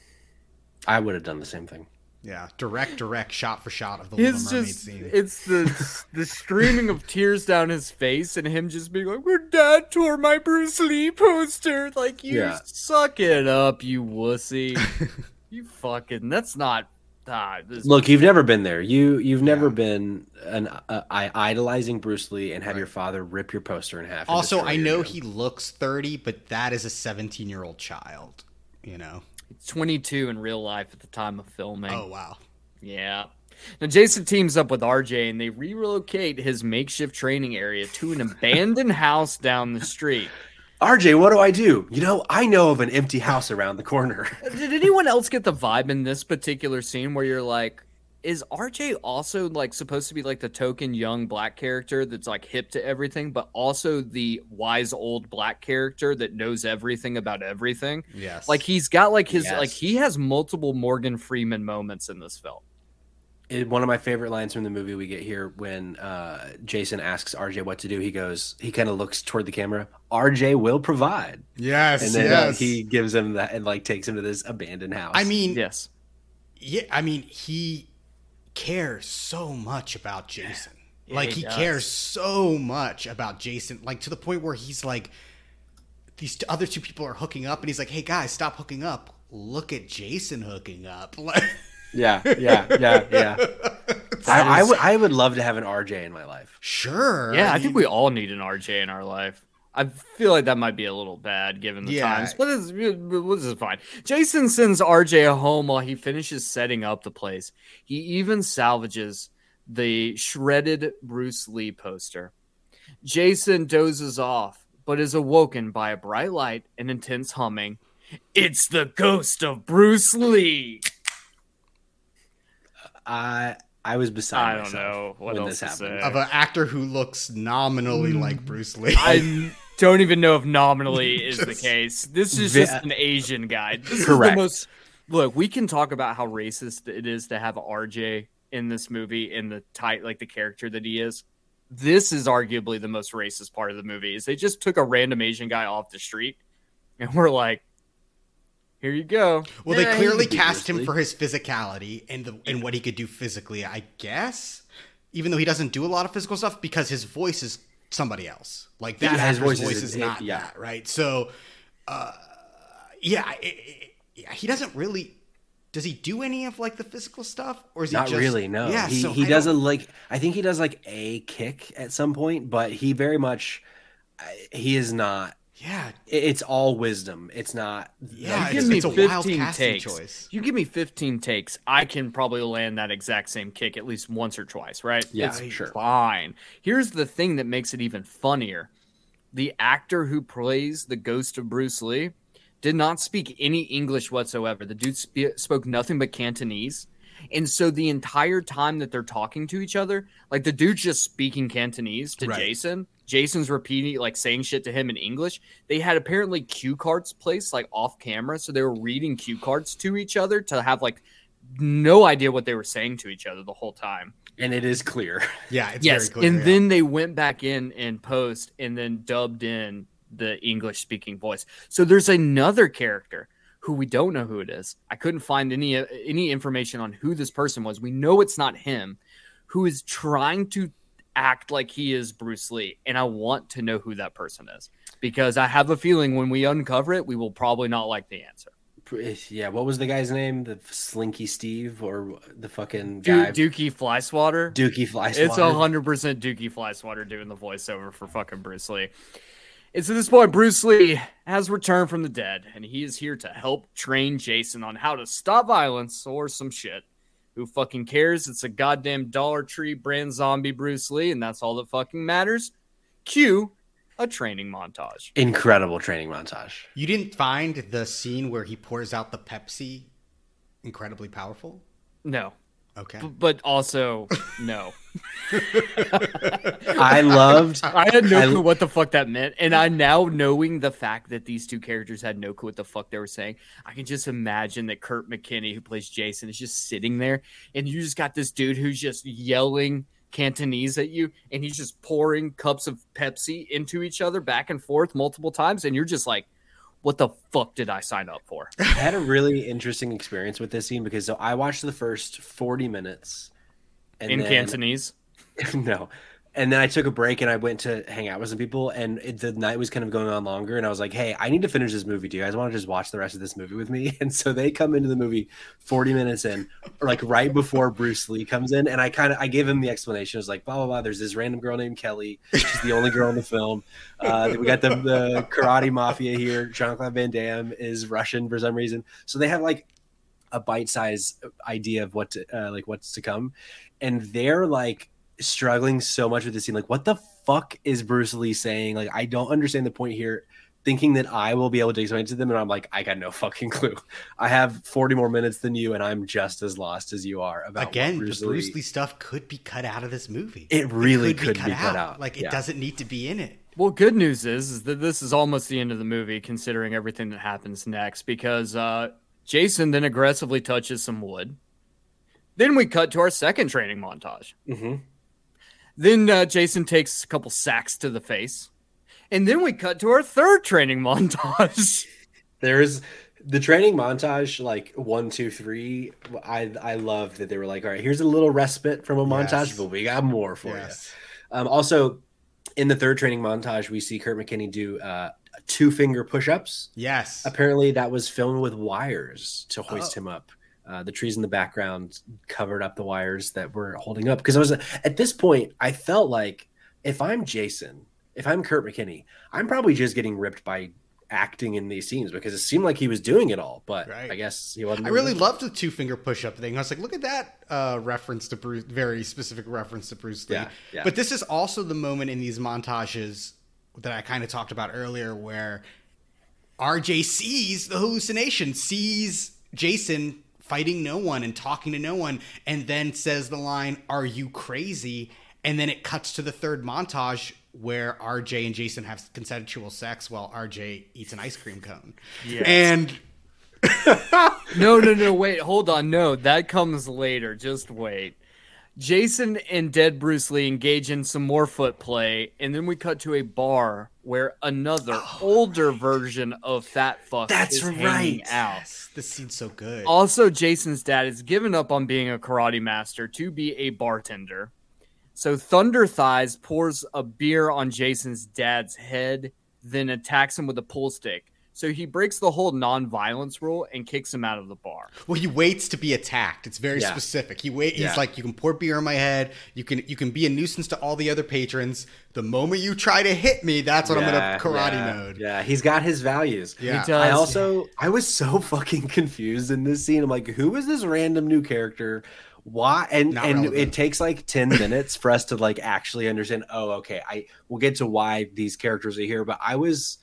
I would have done the same thing. Yeah, direct, direct, shot for shot of the It's Little Mermaid just scene. it's the the streaming of tears down his face and him just being like, "My dad tore my Bruce Lee poster." Like you Yeah. suck it up, you wussy. you fucking that's not ah, Look, you've never been there. You you've never Yeah. been an uh, I- idolizing Bruce Lee and have Right. your father rip your poster in half. Also, I know room. he looks 30, but that is a 17 year old child. You know? 22 in real life at the time of filming. Oh, wow. Yeah. Now Jason teams up with RJ and they relocate his makeshift training area to an abandoned house down the street. RJ, what do I do? You know, I know of an empty house around the corner. Did anyone else get the vibe in this particular scene where you're like, is RJ also like supposed to be like the token young black character that's like hip to everything, but also the wise old black character that knows everything about everything? Yes. Like he's got like his Yes. like he has multiple Morgan Freeman moments in this film. It- one of my favorite lines from the movie we get here when uh, Jason asks RJ what to do. He goes, he kind of looks toward the camera. RJ will provide, yes. and then uh, he gives him that and like takes him to this abandoned house. I mean, Yes. yeah, I mean, he cares so much about Jason. Yeah, like he he, cares so much about Jason, like to the point where he's like, these t- other two people are hooking up, and he's like, "Hey guys, stop hooking up. Look at Jason hooking up." Like, yeah, yeah, yeah, yeah. I, I would, I would love to have an RJ in my life. sure. Yeah, I, mean, think we all need an RJ in our life. I feel like that might be a little bad given the Yeah. times, but it's, this is fine. Jason sends RJ home while he finishes setting up the place. He even salvages the shredded Bruce Lee poster. Jason dozes off, but is awoken by a bright light and intense humming. It's the ghost of Bruce Lee. I I was beside I don't myself know what when else this happened. say. of an actor who looks nominally hmm. like Bruce Lee. I don't even know if nominally is the case. This is Vi- just an Asian guy. This is Correct. the most. Look, we can talk about how racist it is to have RJ in this movie in the tight, like the character that he is. This is arguably the most racist part of the movie. Is they just took a random Asian guy off the street, and we're like, "Here you go." Well, Yeah, they clearly cast him for his physicality and the and what he could do physically, I guess. Even though he doesn't do a lot of physical stuff, because his voice is somebody else. Like that, Yeah, his voice voice, is- is, it- not yeah. that, right? So, uh, yeah, it, it- yeah, he doesn't really. Does he do any of like the physical stuff, or is he Not just, really, no. Yeah, he so he does a don't- like I think he does like a kick at some point, but he very much he is not. Yeah, It's all wisdom. It's not. Yeah, You give it's- me it's a 15 casting takes. choice. You give me 15 takes, I can probably land that exact same kick at least once or twice, right? Yeah, it's sure. fine. Here's the thing that makes it even funnier. The actor who plays the ghost of Bruce Lee did not speak any English whatsoever. The dude spe- spoke nothing but Cantonese. And so the entire time that they're talking to each other, like the dude's just speaking Cantonese to Right. Jason. Jason's repeating, like saying shit to him in English. They had apparently cue cards placed like off camera. So they were reading cue cards to each other to have like no idea what they were saying to each other the whole time. and it is clear. yeah, it's yes. very clear. and yeah. then they went back in and post and then dubbed in the English speaking voice. So there's another character who we don't know who it is. I couldn't find any any information on who this person was. We know it's not him who is trying to act like he is Bruce Lee and I want to know who that person is because I have a feeling when we uncover it we will probably not like the answer. Yeah, what was the guy's name? The Slinky Steve or the fucking Du- guy? Dookie Flyswatter. Dookie Flyswatter. It's a hundred percent Dookie Flyswatter doing the voiceover for fucking Bruce Lee. It's at this point Bruce Lee has returned from the dead, and he is here to help train Jason on how to stop violence or some shit. Who fucking cares? It's a goddamn Dollar Tree brand zombie Bruce Lee, and that's all that fucking matters. Cue a training montage. Incredible training montage. you didn't find the scene where he pours out the Pepsi incredibly powerful. No, Okay. b- but also no. I loved. I had no I- clue what the fuck that meant, and I now knowing the fact that these two characters had no clue what the fuck they were saying, I can just imagine that Kurt McKinney, who plays Jason, is just sitting there, and you just got this dude who's just yelling Cantonese at you, and he's just pouring cups of Pepsi into each other back and forth multiple times, and you're just like, "What the fuck did I sign up for?" I had a really interesting experience with this scene because so I watched the first 40 minutes and in then- Cantonese. no. And then I took a break and I went to hang out with some people, and it, the night was kind of going on longer. And I was like, "Hey, I need to finish this movie. Do you guys want to just watch the rest of this movie with me?" And so they come into the movie forty minutes in, or like right before Bruce Lee comes in, and I kind of I gave him the explanation. I was like, "Blah blah blah." There's this random girl named Kelly. She's the only girl in the film. Uh, we got the the karate mafia here. Jean Claude Van Damme is Russian for some reason, so they have like a bite size idea of what to uh, like what's to come, and they're like struggling so much with this scene. Like, what the fuck is Bruce Lee saying? Like, I don't understand the point here. Thinking that I will be able to explain it to them, and I'm like, I got no fucking clue. I have 40 more minutes than you, and I'm just as lost as you are about Again, Bruce the Bruce Lee. Lee stuff could be cut out of this movie. It really could be cut out. Like it Yeah. doesn't need to be in it. Well, good news is, is that this is almost the end of the movie, considering everything that happens next, because uh, Jason then aggressively touches some wood. Then we cut to our second training montage. Mhm. Then uh, Jason takes a couple sacks to the face. And then we cut to our third training montage. There's the training montage, like one, two, three. I I love that they were like, all right, here's a little respite from a montage, Yes. but we got more for Yes. you. Um, also, in the third training montage, we see Kurt McKinney do uh, two finger push ups. Yes. Apparently, that was filmed with wires to hoist Oh. him up. Uh, the trees in the background covered up the wires that were holding up. Because I was at this point, I felt like if I'm Jason, if I'm Kurt McKinney, I'm probably just getting ripped by acting in these scenes because it seemed like he was doing it all. But Right. I guess he wasn't. I really it. loved the two finger push up thing. I was like, look at that uh, reference to Bruce, very specific reference to Bruce Lee. Yeah, yeah. But this is also the moment in these montages that I kind of talked about earlier where RJ sees the hallucination, sees Jason fighting no one and talking to no one, and then says the line, Are you crazy? And then it cuts to the third montage where RJ and Jason have consensual sex while RJ eats an ice cream cone. Yes. And no, no, no, wait, hold on. No, that comes later. Just wait. Jason and dead Bruce Lee engage in some more foot play, and then we cut to a bar where another oh. older version of Fat Fuck That's is hanging right. out. this scene's so good. Also, Jason's dad has given up on being a karate master to be a bartender. So Thunder Thighs pours a beer on Jason's dad's head, then attacks him with a pull stick. So he breaks the whole non-violence rule and kicks him out of the bar. Well, he waits to be attacked. It's very Yeah. specific. He wait. He's Yeah. like, you can pour beer on my head. You can you can be a nuisance to all the other patrons. The moment you try to hit me, that's when I'm Yeah, gonna karate yeah, mode. Yeah, he's got his values. Yeah. He does. I also I was so fucking confused in this scene. I'm like, who is this random new character? Why? And Not and relevant. it takes like ten minutes for us to like actually understand. Oh, okay. I we'll get to why these characters are here, but I was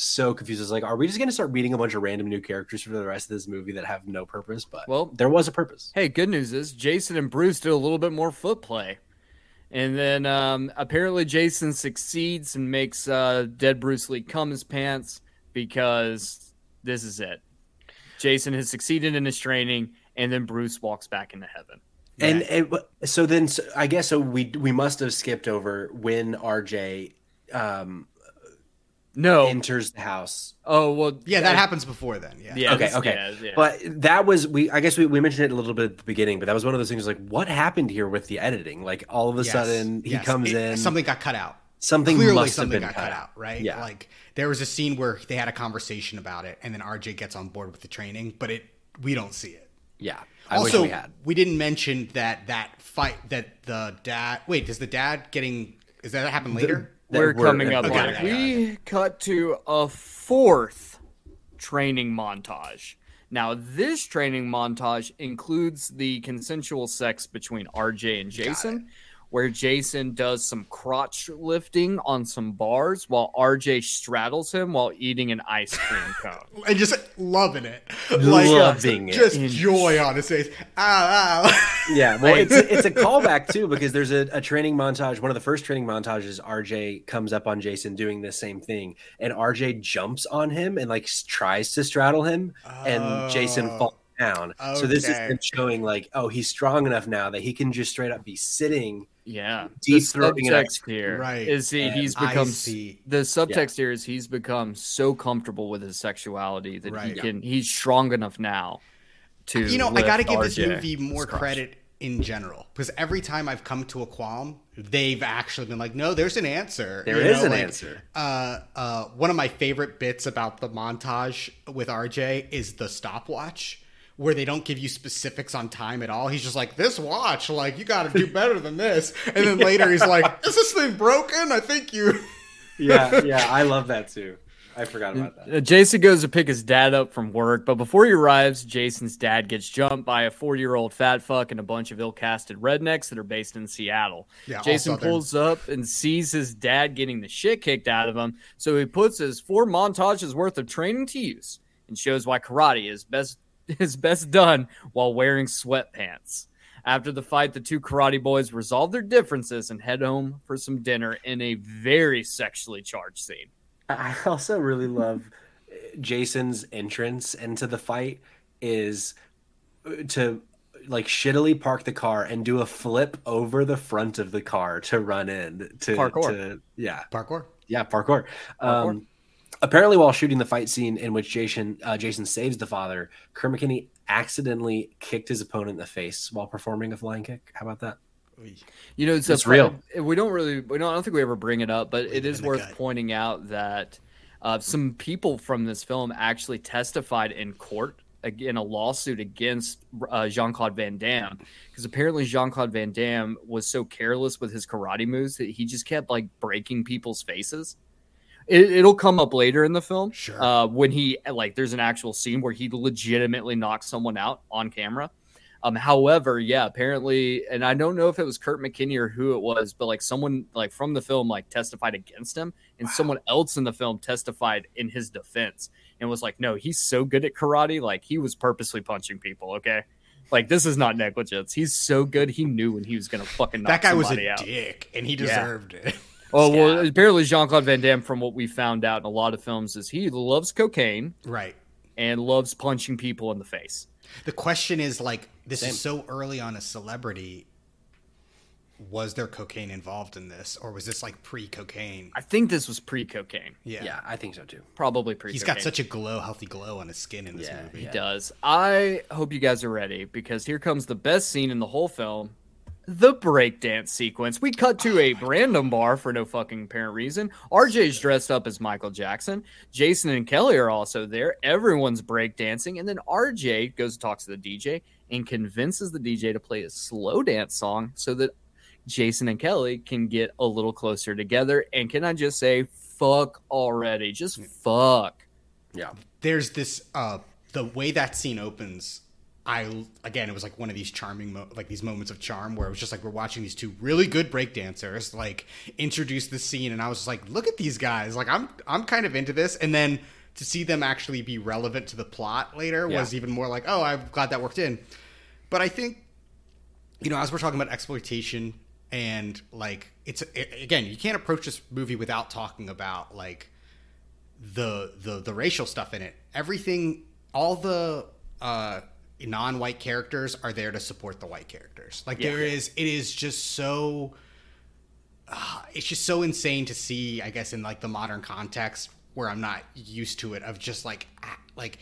so confused. I was like, are we just gonna start meeting a bunch of random new characters for the rest of this movie that have no purpose? But Well- there was a purpose. Hey, good news is Jason and Bruce did a little bit more foot play. And then um, apparently Jason succeeds and makes uh, dead Bruce Lee cum his pants because this is it. Jason has succeeded in his training, and then Bruce walks back into heaven. And it, so then so I guess so we we must have skipped over when RJ um No. enters the house oh well. Yeah, that happens before then. Yeah. Yeah. okay, okay. yeah, yeah. But that was we. I guess we, we mentioned it a little bit at the beginning, but that was one of those things. Like, what happened here with the editing? Like, all of a Yes, sudden he yes. comes It- in. Something got cut out. something Clearly, must something have been got cut out, right? Yeah. Like there was a scene where they had a conversation about it, and then RJ gets on board with the training, but it we don't see it. yeah. I also, wish we had. we didn't mention that that fight that the dad. Wait, does the dad getting? Is that happen later? that we're we're- coming up okay, on it. okay, We cut to a fourth training montage. Now, this training montage includes the consensual sex between RJ and Jason, where Jason does some crotch lifting on some bars while RJ straddles him while eating an ice cream cone. and just loving it, Loving it. just joy on his face. Ow, ow. Yeah, well, it's a, it's a callback too because there's a, a training montage. One of the first training montages, RJ comes up on Jason doing the same thing, and RJ jumps on him and like tries to straddle him, and Jason Oh. falls down. So this is him showing like, oh, he's strong enough now that he can just straight up be sitting Yeah, Deep the subtext here Right. is he, he's become the subtext here is he's become so comfortable with his sexuality that he Right. can he's strong enough now to you know, I got to give this RJ movie more his credit in general because every time I've come to a qualm, they've actually been like, "No, there's an answer." There There is is an answer. Uh, uh, one of my favorite bits about the montage with RJ is the stopwatch. Where they don't give you specifics on time at all. He's just like, this watch, like, you got to do better than this. And then later he's like, is this thing broken? I think you. Yeah, yeah, I love that too. I forgot about that. Uh, Jason goes to pick his dad up from work, but before he arrives, Jason's dad gets jumped by a four year old fat fuck and a bunch of ill casted rednecks that are based in Seattle. Yeah, Jason pulls up and sees his dad getting the shit kicked out of him, so he puts his four montages worth of training to use and shows why karate is best is best done while wearing sweatpants. After the fight, the two karate boys resolve their differences and head home for some dinner in a very sexually charged scene. I also really love uh, Jason's entrance into the fight is uh, to like shittily park the car and do a flip over the front of the car to run in to, Parkour. to yeah Parkour? yeah parkour. Parkour. Um, apparently, while shooting the fight scene in which Jason uh, Jason saves the father, Kurt McKinney accidentally kicked his opponent in the face while performing a flying kick. How about that? You know, it's, It's a, real. We don't really, we don't. I don't think we ever bring it up, but it is worth gut. pointing out that uh, some people from this film actually testified in court ag- in a lawsuit against uh, Jean Claude Van Damme because apparently Jean Claude Van Damme was so careless with his karate moves that he just kept like breaking people's faces. It, it'll come up later in the film. Sure. Uh, when he like, there's an actual scene where he legitimately knocks someone out on camera. Um, however, yeah, apparently, and I don't know if it was Kurt McKinney or who it was, but like someone like from the film like testified against him, and someone else in the film testified in his defense and was like, no, he's so good at karate, like he was purposely punching people. Okay, like this is not negligence. He's so good, he knew when he was gonna fucking knock That guy was a out. dick, and he Yeah. deserved it. Oh well, apparently Jean Claude Van Damme, from what we found out in a lot of films, is he loves cocaine right. and loves punching people in the face. The question is like, this Same. is so early on a celebrity. Was there cocaine involved in this, or was this like pre-cocaine? I think this was pre-cocaine, Yeah. Yeah, I think so too. probably pre. Cocaine. He's got such a glow, healthy glow on his skin in this Yeah, movie. He does. I hope you guys are ready because here comes the best scene in the whole film the breakdance sequence. We cut to a random bar for no fucking apparent reason. RJ's dressed up as Michael Jackson. Jason and Kelly are also there. Everyone's breakdancing. And then RJ goes and talks to the DJ and convinces the DJ to play a slow dance song so that Jason and Kelly can get a little closer together. And can I just say, fuck already? Just fuck. Yeah. There's this, uh, the way that scene opens. I again, it was like one of these charming, mo- like these moments of charm where it was just like we're watching these two really good breakdancers like introduce the scene, and I was just like, look at these guys, like I'm I'm kind of into this, and then to see them actually be relevant to the plot later was even more like, oh, I'm glad that worked in. But I think, you know, as we're talking about exploitation and like it's a- again, you can't approach this movie without talking about like the the the racial stuff in it. Everything, all the uh, non-white characters are there to support the white characters. Like there is, it is just so. Uh, it's just so insane to see. I guess in like the modern context where I'm not used to it of just like like.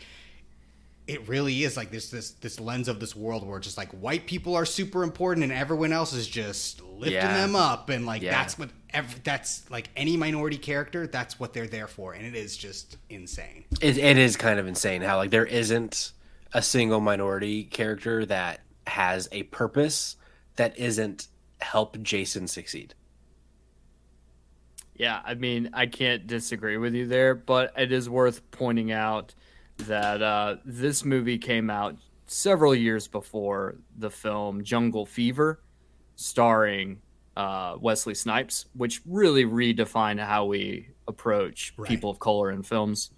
It really is like this this this lens of this world where just like white people are super important and everyone else is just lifting Yeah. them up and like Yeah. that's what ev- that's like any minority character that's what they're there for and it is just insane It, it is kind of insane how like there isn't a single minority character that has a purpose that isn't help Jason succeed. Yeah, I mean, I can't disagree with you there, but it is worth pointing out that uh, this movie came out several years before the film Jungle Fever, starring uh, Wesley Snipes, which really redefined how we approach Right. people of color in films.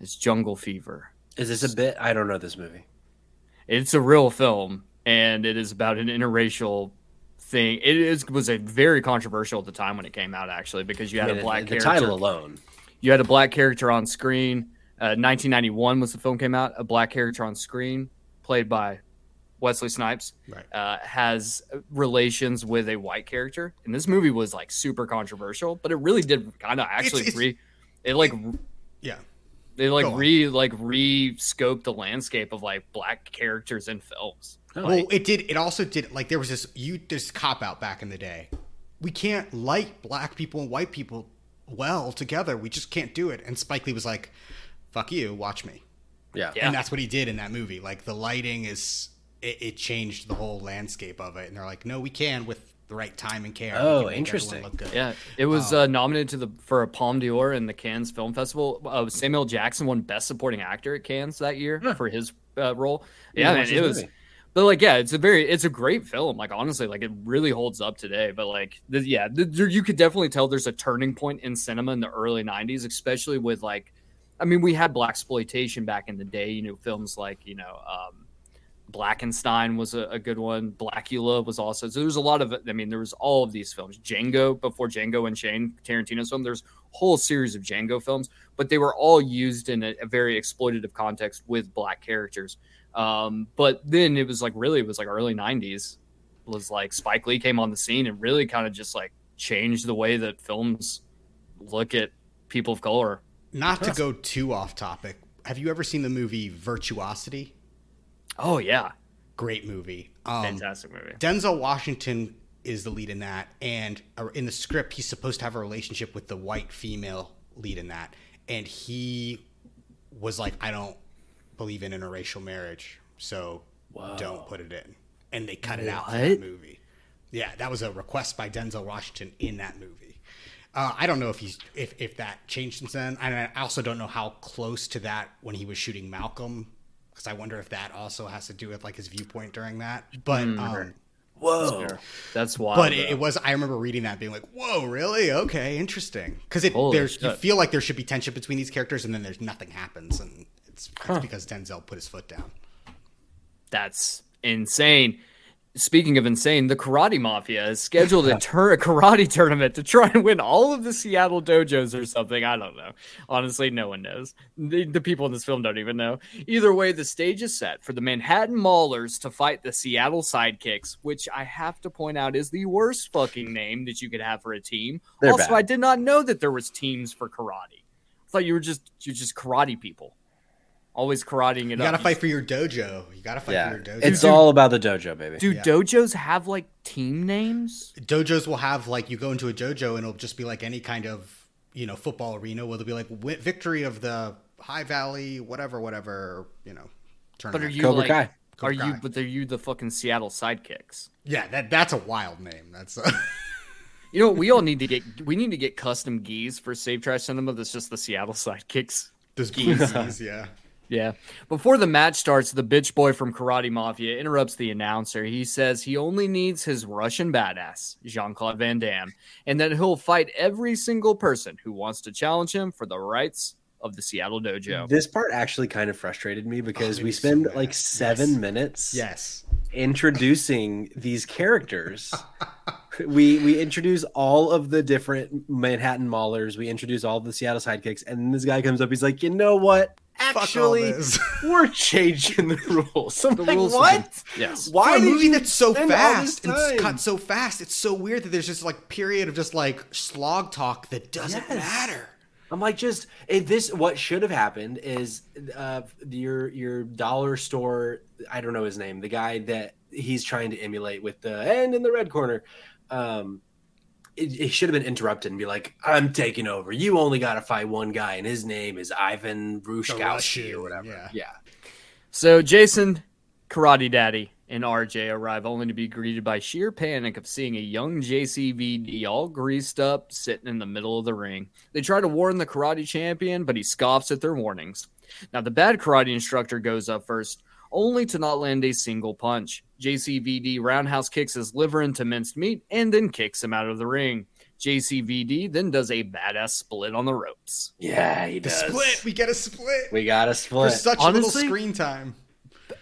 It's Jungle Fever. Is this a bit? I don't know this movie. It's a real film, and it is about an interracial thing. It is was a very controversial at the time when it came out, actually, because you had I mean, a black the character. title alone. you had a black character on screen. Uh, 1991 was the film came out. A black character on screen, played by Wesley Snipes, Right. uh, has relations with a white character, and this movie was like super controversial, but it really did kind of actually it's- re, it like Yeah. They like re like re scoped the landscape of like black characters in films. Oh. Well, it did. It also did. Like there was this you this cop out back in the day. We can't like black people and white people well together. We just can't do it. And Spike Lee was like, "Fuck you, watch me." Yeah. Yeah. And that's what he did in that movie. Like the lighting is, it, it changed the whole landscape of it. And they're like, "No, we can with the right time and care." Oh, can interesting. look good." Yeah, it was uh, nominated to the for a Palme d'Or in the Cannes Film Festival. Uh, Samuel Jackson won Best Supporting Actor at Cannes that year for his uh, role. Yeah, watch man, this it was. movie. But like, yeah, it's a very, it's a great film. Like, honestly, like it really holds up today. But like, the, yeah, the, there- you could definitely tell there's a turning point in cinema in the early '90s, especially with like, I mean, we had black exploitation back in the day. You know, films like you know, um, Blackenstein was a, a good one. Blackula was also. So there's a lot of. I mean, there was all of these films. Django before Django Unchained Tarantino's film. There's a whole series of Django films, but they were all used in a, a very exploitative context with black characters. Um, but then it was like really, it was like early '90s. Was like Spike Lee came on the scene and really kind of just like changed the way that films look at people of color. Not to go too off topic. Have you ever seen the movie Virtuosity? Oh yeah, Great movie. Um, fantastic movie. Denzel Washington is the lead in that, and uh, in the script, he's supposed to have a relationship with the white female lead in that, and he was like, "I don't believe in interracial marriage, so don't put it in," and they cut it out from What? that movie. Yeah, that was a request by Denzel Washington in that movie. Uh, I don't know if he's if if that changed since then, and I also don't know how close to that when he was shooting Malcolm, because I wonder if that also has to do with like his viewpoint during that. But um, Whoa. That's why. but it, it was I remember reading that being like, "Whoa, really? Okay, interesting." Because it Holy there's you feel like there should be tension between these characters, and then there's nothing happens, and it's, it's because Denzel put his foot down. That's insane. Speaking of insane, the Karate Mafia has scheduled a, tur- a karate tournament to try and win all of the Seattle dojos or something. I don't know. Honestly, no one knows. The, the people in this film don't even know. Either way, the stage is set for the Manhattan Maulers to fight the Seattle Sidekicks, which I have to point out is the worst fucking name that you could have for a team. They're also, bad. I did not know that there was teams for karate. I thought you were just you're just karate people. Always karateing it You gotta You fight for your dojo. You gotta fight Yeah. for your dojo. It's all about the dojo, baby. Do Yeah. dojos have like team names? Dojos will have like you go into a dojo and it'll just be like any kind of you know football arena where they'll be like wi- victory of the High Valley, whatever, whatever, you know. But are you Cobra like, Kai. are Cobra you? But are you the fucking Seattle Sidekicks? Yeah, that that's a wild name. That's uh, You know, what we all need to get. We need to get custom gis for Save Trash Cinema. That's just the Seattle Sidekicks. those gis, yeah. Yeah. Before the match starts, the bitch boy from Karate Mafia interrupts the announcer. He says he only needs his Russian badass, Jean Claude Van Damme, and that he'll fight every single person who wants to challenge him for the rights of the Seattle Dojo. This part actually kind of frustrated me because oh, it we was so spend like seven Yes. minutes Yes. introducing these characters. we we introduce all of the different Manhattan Maulers. We introduce all the Seattle sidekicks, and this guy comes up. He's like, you know what? All Actually, we're changing the rules. I'm The like, rules what? yes. Why for a movie that's so spend all this fast and it's cut so fast, it's so weird that there's just like period of just like slog talk that doesn't Yes. matter. I'm like, just if this. What should have happened is uh, your your dollar store. I don't know his name. The guy that he's trying to emulate with the and in the red corner. Um, it, it should have been interrupted and be like, "I'm taking over. You only got to fight one guy, and his name is Ivan Rushkowski Russian, or whatever." yeah. yeah. So Jason, Karate Daddy, and RJ arrive only to be greeted by sheer panic of seeing a young JCVD all greased up sitting in the middle of the ring. They try to warn the karate champion, but he scoffs at their warnings. Now the bad karate instructor goes up first, only to not land a single punch. JCVD roundhouse kicks his liver into minced meat and then kicks him out of the ring. JCVD then does a badass split on the ropes. Yeah, he The does. split, we get a split We got a for split. such Honestly, little screen time.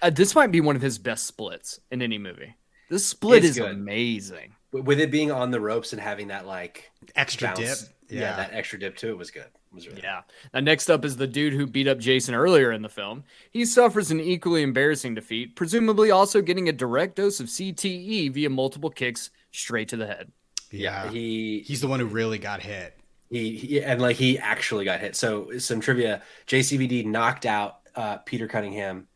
Uh, this might be one of his best splits in any movie. This split It's is good. amazing. with it being on the ropes and having that like Extra bounce. dip. Yeah, that extra dip to it was good. It was really Yeah. Now, next up is the dude who beat up Jason earlier in the film. He suffers an equally embarrassing defeat, presumably also getting a direct dose of CTE via multiple kicks straight to the head. Yeah, Yeah. he He's the one who really got hit. He, he and like he actually got hit. So some trivia: JCVD knocked out uh, Peter Cunningham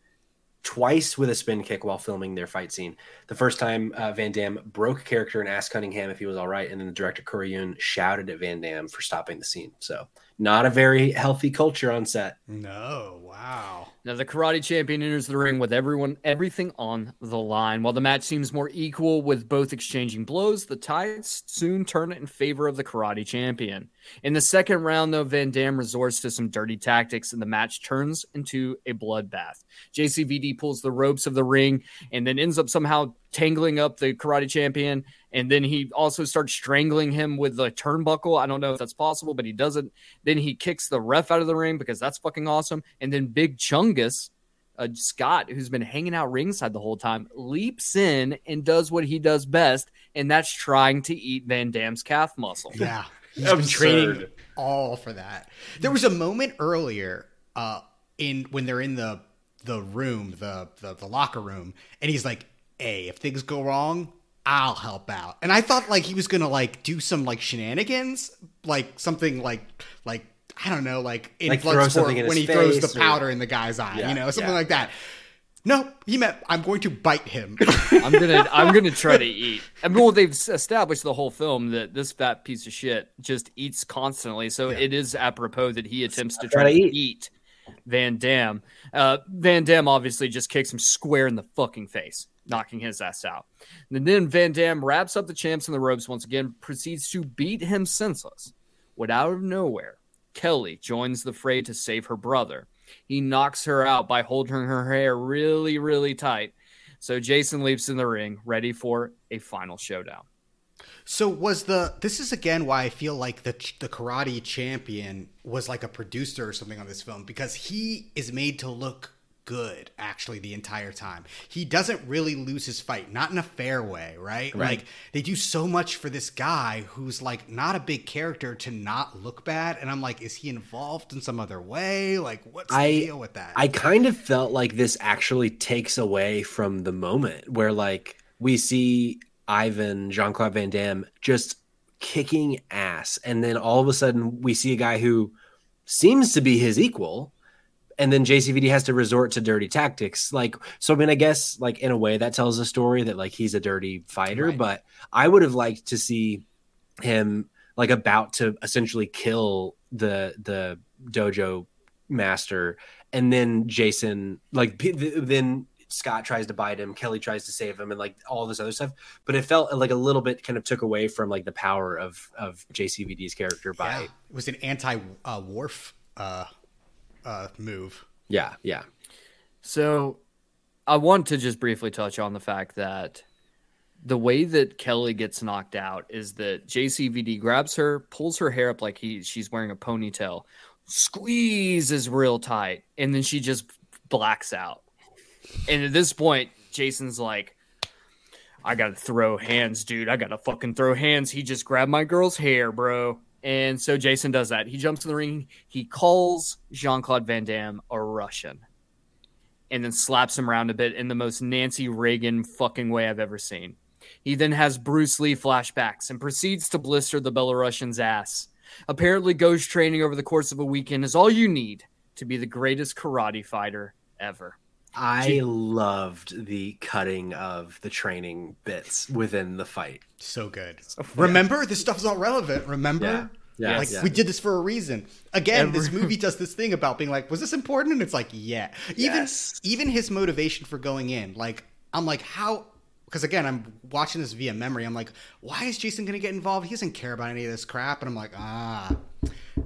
twice with a spin kick while filming their fight scene. The first time uh, Van Damme broke character and asked Cunningham if he was all right, and then the director Corey Yuen shouted at Van Damme for stopping the scene. So not a very healthy culture on set. No, wow. Now the karate champion enters the ring with everyone everything on the line. While the match seems more equal with both exchanging blows, the tides soon turn in favor of the karate champion. In the second round, though, Van Damme resorts to some dirty tactics and the match turns into a bloodbath. JCVD pulls the ropes of the ring and then ends up somehow tangling up the karate champion. And then he also starts strangling him with the turnbuckle. I don't know if that's possible, but he doesn't. Then he kicks the ref out of the ring because that's fucking awesome. And then Big Chungus, uh, Scott, who's been hanging out ringside the whole time, leaps in and does what he does best, and that's trying to eat Van Damme's calf muscle. Yeah. He's been training all for that. There was a moment earlier uh in when they're in the the room, the the, the locker room, and he's like, Hey, if things go wrong, I'll help out. And I thought like he was gonna like do some like shenanigans, like something like like I don't know, like in Like throw Bloodsport something in when his he throws face the or- powder in the guy's eye, Yeah, you know, something yeah. like that. No, he meant I'm going to bite him. I'm gonna I'm gonna try to eat. I mean, well, they've established the whole film that this fat piece of shit just eats constantly, so it is apropos that he attempts to try Gotta to eat. eat Van Damme. Uh, Van Damme obviously just kicks him square in the fucking face, knocking his ass out. And then Van Damme wraps up the champs in the ropes once again, proceeds to beat him senseless. When out of nowhere, Kelly joins the fray to save her brother. He knocks her out by holding her hair really, really tight. So Jason leaps in the ring, ready for a final showdown. So was the this is again why I feel like the the karate champion was like a producer or something on this film because he is made to look good actually the entire time. He doesn't really lose his fight, not in a fair way, right? Like they do so much for this guy who's like not a big character to not look bad and I'm like is he involved in some other way? Like what's the deal with that? I kind of felt like this actually takes away from the moment where like we see Ivan Jean Claude Van Damme just kicking ass, and then all of a sudden we see a guy who seems to be his equal. And then JCVD has to resort to dirty tactics. Like, so I mean, I guess like in a way that tells a story that like he's a dirty fighter, Right. but I would have liked to see him like about to essentially kill the the dojo master and then jason like then scott tries to bite him kelly tries to save him and like all this other stuff but it felt like a little bit kind of took away from like the power of of jcvd's character by yeah. It was an anti uh, Worf uh uh move. yeah yeah So I want to just briefly touch on the fact that the way that Kelly gets knocked out is that JCVD grabs her, pulls her hair up like he she's wearing a ponytail, squeezes real tight, and then she just blacks out. And at this point, Jason's like, I gotta throw hands, dude. I gotta fucking throw hands. He just grabbed my girl's hair, bro. And so Jason does that. He jumps in the ring. He calls Jean Claude Van Damme a Russian and then slaps him around a bit in the most Nancy Reagan fucking way I've ever seen. He then has Bruce Lee flashbacks and proceeds to blister the Belarusian's ass. Apparently, ghost training over the course of a weekend is all you need to be the greatest karate fighter ever. I loved the cutting of the training bits within the fight So good. Remember, this stuff's all relevant. Remember? Yeah. Yeah, like yeah. we did this for a reason. Again, this movie does this thing about being like, was this important? And it's like, yeah. Even Yes. even his motivation for going in, like, I'm like, how? Because again, I'm watching this via memory. I'm like, why is Jason going to get involved? He doesn't care about any of this crap. And I'm like, ah,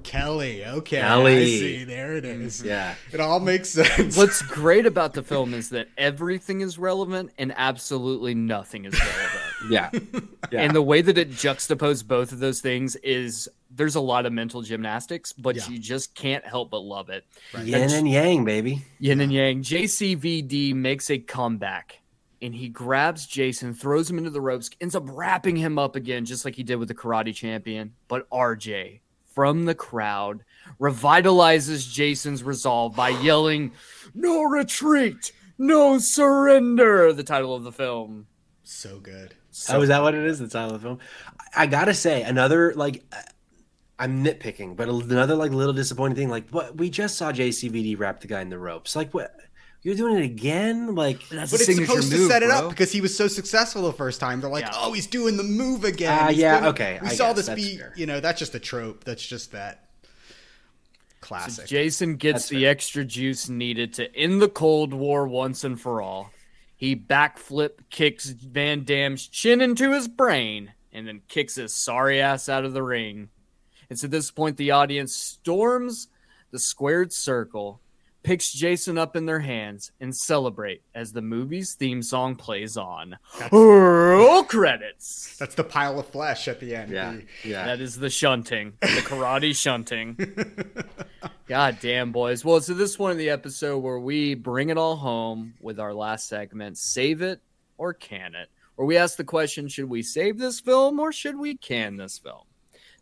Kelly. Okay, I see. There it is. Mm-hmm. yeah It all makes sense. What's great about the film is that everything is relevant and absolutely nothing is relevant. yeah yeah And the way that it juxtaposed both of those things is there's a lot of mental gymnastics, but Yeah. you just can't help but love it. yin and yang baby Yin and Yang. JCVD makes a comeback and he grabs Jason, throws him into the ropes, ends up wrapping him up again, just like he did with the karate champion. But RJ from the crowd, revitalizes Jason's resolve by yelling, No retreat, no surrender, the title of the film. So good. oh, is that what it is? The title of the film. I gotta say, another like, uh, I'm nitpicking, but another like little disappointing thing. Like, what we just saw JCVD wrap the guy in the ropes. Like, what? You're doing it again? Like, That's But a it's signature supposed to set it bro. up because he was so successful the first time. They're like, Yeah. oh, he's doing the move again. Ah, he's yeah, doing it." okay, We I saw guess this that's be, fair. you know, that's just a trope. That's just that So classic. Jason gets That's the fair. extra juice needed to end the Cold War once and for all. He backflip kicks Van Damme's chin into his brain and then kicks his sorry ass out of the ring. It's at this point the audience storms the squared circle, picks Jason up in their hands, and celebrate as the movie's theme song plays on. Roll credits. that's the pile of flesh at the end. yeah, The- yeah. That is the shunting, the karate shunting. God damn, boys. Well, so this one in the episode where we bring it all home with our last segment, save it or can it? Where we ask the question, should we save this film or should we can this film?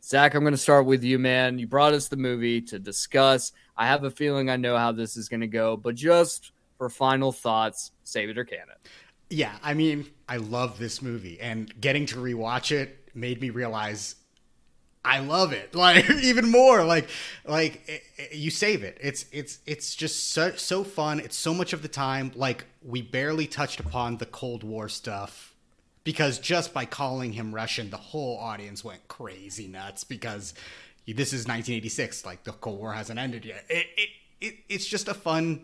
Zack, I'm going to start with you, man. You brought us the movie to discuss. I have a feeling I know how this is going to go, but just for final thoughts, save it or can it? Yeah, I mean, I love this movie, and getting to rewatch it made me realize I love it. Like even more. Like like it, it- you save it. It's it's it's just so so fun. It's so much of the time. Like we barely touched upon the Cold War stuff because just by calling him Russian, the whole audience went crazy nuts because this is 1986. Like the Cold War hasn't ended yet. It it, it it's just a fun,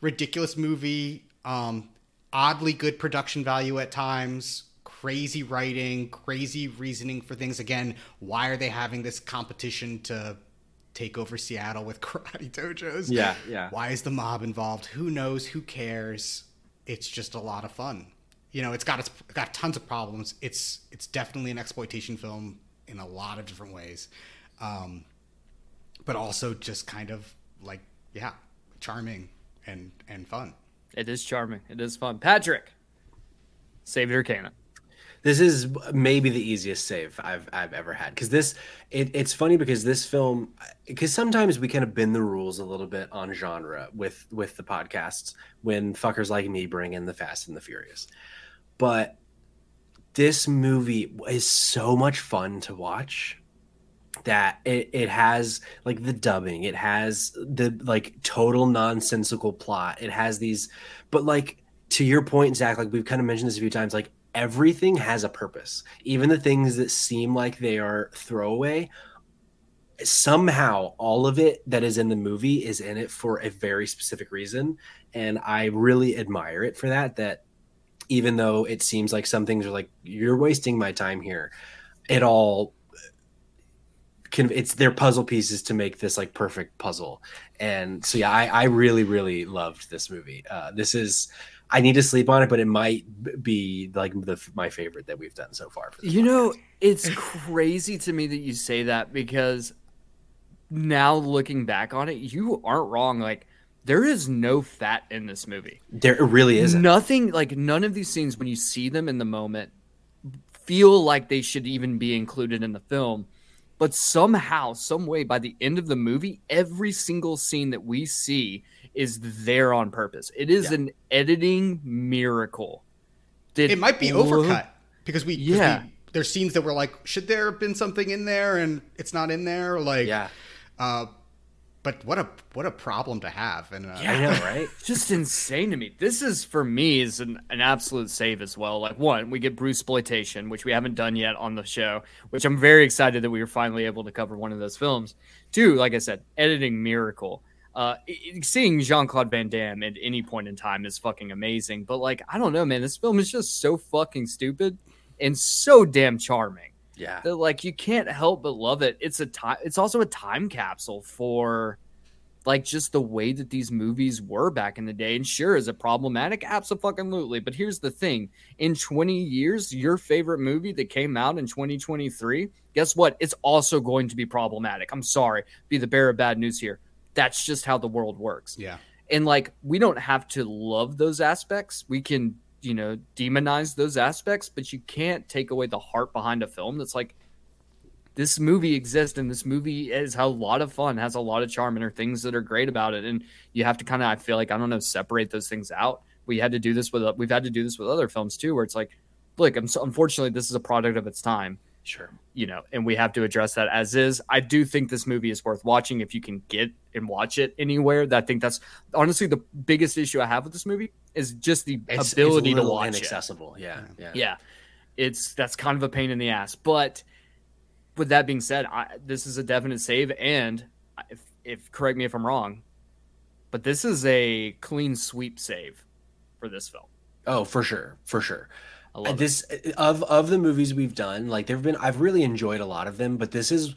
ridiculous movie. Um, oddly good production value at times. Crazy writing, crazy reasoning for things. Again, why are they having this competition to take over Seattle with karate dojos? Yeah, yeah. Why is the mob involved? Who knows? Who cares? It's just a lot of fun. You know, it's got it's got tons of problems. It's it's definitely an exploitation film in a lot of different ways, um, but also just kind of like yeah, charming and and fun. It is charming. It is fun. Patrick, save your or can it? This is maybe the easiest save I've I've ever had because this it, it's funny because this film because sometimes we kind of bend the rules a little bit on genre with with the podcasts when fuckers like me bring in the Fast and the Furious, but this movie is so much fun to watch that it, it has like the dubbing it has the like total nonsensical plot it has these but like to your point zack like we've kind of mentioned this a few times like everything has a purpose. Even the things that seem like they are throwaway somehow all of it that is in the movie is in it for a very specific reason and i really admire it for that that even though it seems like some things are like you're wasting my time here it all can it's their puzzle pieces to make this like perfect puzzle and so yeah i i really really loved this movie uh this is i need to sleep on it but it might be like the my favorite that we've done so far You know, it's crazy to me that you say that because now looking back on it, you aren't wrong. Like, there is no fat in this movie. there really isn't Nothing, like, none of these scenes, when you see them in the moment, feel like they should even be included in the film. But somehow, some way, by the end of the movie, every single scene that we see is there on purpose. It is Yeah. an editing miracle. Did It might be look- overcut because we Yeah. we, there's scenes that were like, should there have been something in there and it's not in there? Like, yeah Uh, but what a what a problem to have. And uh, know right just insane to me. This is for me is an, an absolute save as well. Like one, we get Bruceploitation, which we haven't done yet on the show, which I'm very excited that we were finally able to cover one of those films. Two, like I said, editing miracle. Uh, seeing Jean Claude Van Damme at any point in time is fucking amazing. But like, I don't know, man, this film is just so fucking stupid and so damn charming yeah that like you can't help but love it. It's a time. It's also a time capsule for like just the way that these movies were back in the day. And sure, is it problematic? Absolutely. But here's the thing: in 20 years, your favorite movie that came out in 2023, guess what? It's also going to be problematic. I'm sorry, be the bearer of bad news here. That's just how the world works yeah, and like we don't have to love those aspects we can you know demonize those aspects but you can't take away the heart behind a film that's like this movie exists and this movie is a lot of fun, has a lot of charm, and there are things that are great about it. And you have to kind of, I feel like, I don't know, separate those things out. We had to do this with, we've had to do this with other films too, where it's like, look, I'm so, unfortunately, this is a product of its time. Sure. You know, and we have to address that as is. I do think this movie is worth watching if you can get and watch it anywhere. That I think that's honestly the biggest issue I have with this movie is just the It's, ability it's a to little watch it inaccessible. Yeah, yeah. yeah it's that's kind of a pain in the ass but with that being said I, this is a definite save and if, if correct me if i'm wrong but this is a clean sweep save for this film Oh, for sure, for sure. I love it. this of of the movies we've done, like there've been I've really enjoyed a lot of them, but this is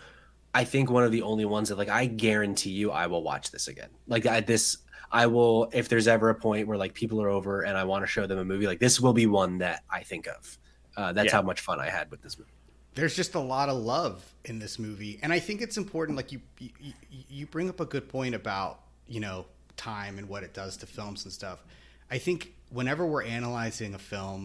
I think one of the only ones that like I guarantee you I will watch this again. Like I, this I will if there's ever a point where like people are over and I want to show them a movie, like this will be one that I think of. Uh, that's Yeah. how much fun I had with this movie. there's just a lot of love in this movie and i think it's important like you you, you- you bring up a good point about you know time and what it does to films and stuff i think whenever we're analyzing a film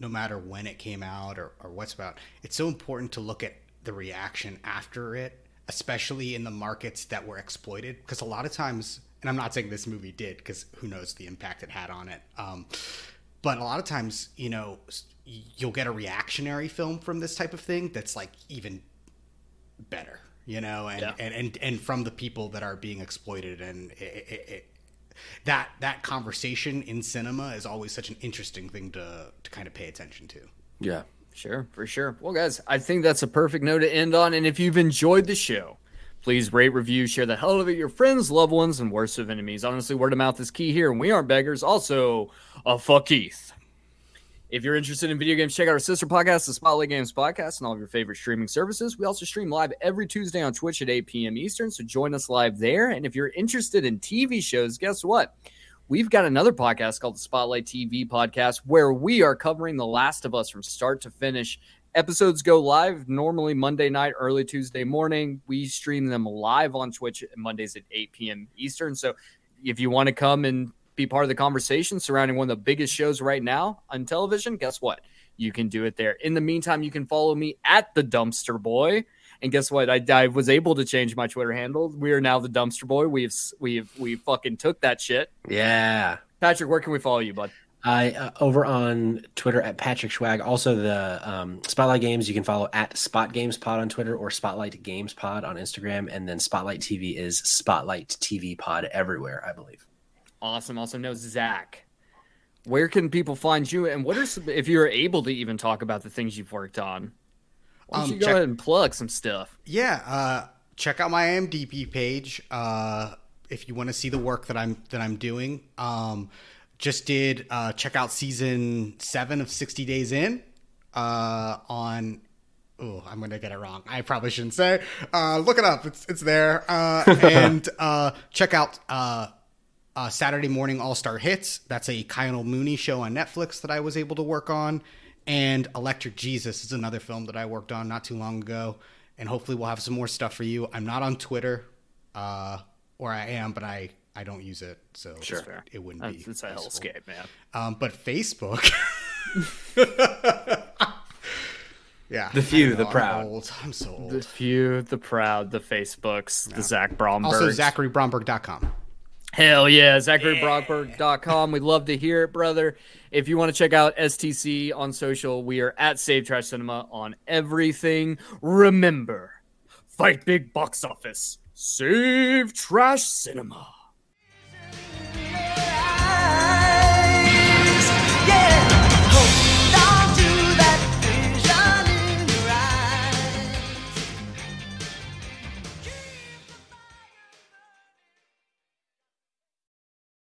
no matter when it came out or, or what's about it's so important to look at the reaction after it especially in the markets that were exploited because a lot of times and i'm not saying this movie did because who knows the impact it had on it um, but a lot of times you know you'll get a reactionary film from this type of thing that's like even better you know and Yeah. and, and and from the people that are being exploited and it, it, it, that that conversation in cinema is always such an interesting thing to to kind of pay attention to Yeah. Sure, for sure. Well, guys, I think that's a perfect note to end on. And if you've enjoyed the show, please rate, review, share the hell of it your friends, loved ones, and worst of enemies. Honestly, word of mouth is key here, and we aren't beggars. Also, a fuck Keith. If you're interested in video games, check out our sister podcast, the Spotlight Games Podcast, and all of your favorite streaming services. We also stream live every Tuesday on Twitch at 8 p.m. Eastern, so join us live there. And if you're interested in TV shows, guess what? We've got another podcast called the Spotlight TV Podcast where we are covering The Last of Us from start to finish. Episodes go live normally Monday night, early Tuesday morning. We stream them live on Twitch Mondays at 8 p.m. Eastern. So if you want to come and be part of the conversation surrounding one of the biggest shows right now on television, guess what? You can do it there. In the meantime, you can follow me at the Dumpster Boy. And guess what? I, I was able to change my Twitter handle. We are now the Dumpster Boy. We've we've we fucking took that shit. Yeah. Patrick, where can we follow you, bud? I uh, over on Twitter at Patrick Schwag. Also, the um, Spotlight Games you can follow at Spot Games Pod on Twitter or Spotlight Games Pod on Instagram, and then Spotlight TV is Spotlight TV Pod everywhere, I believe. Awesome. Also know Zack. Where can people find you? And what are some, if you're able to even talk about the things you've worked on? Why don't Um, you go check- ahead and plug some stuff? yeah uh check out my IMDb page uh if you want to see the work that I'm that I'm doing um just did uh check out season 7 of 60 days in uh on Oh, I'm gonna get it wrong. I probably shouldn't say. Uh, look it up. It's it's there. Uh, and uh, check out uh, uh, Saturday Morning All Star Hits. That's a Kyle Mooney show on Netflix that I was able to work on. And Electric Jesus is another film that I worked on not too long ago. And hopefully we'll have some more stuff for you. I'm not on Twitter, uh, or I am, but I I don't use it, so Fair. it wouldn't That's, be. it's a useful. hellscape, man. Um, but Facebook. yeah. The few, know, the I'm proud. old. I'm so old. The few, the proud, the Facebooks, the Zack Bromberg. Also, ZacharyBromberg.com. Hell yeah, ZacharyBromberg.com. We'd love to hear it, brother. If you want to check out STC on social, we are at Save Trash Cinema on everything. Remember, fight big box office, save trash cinema.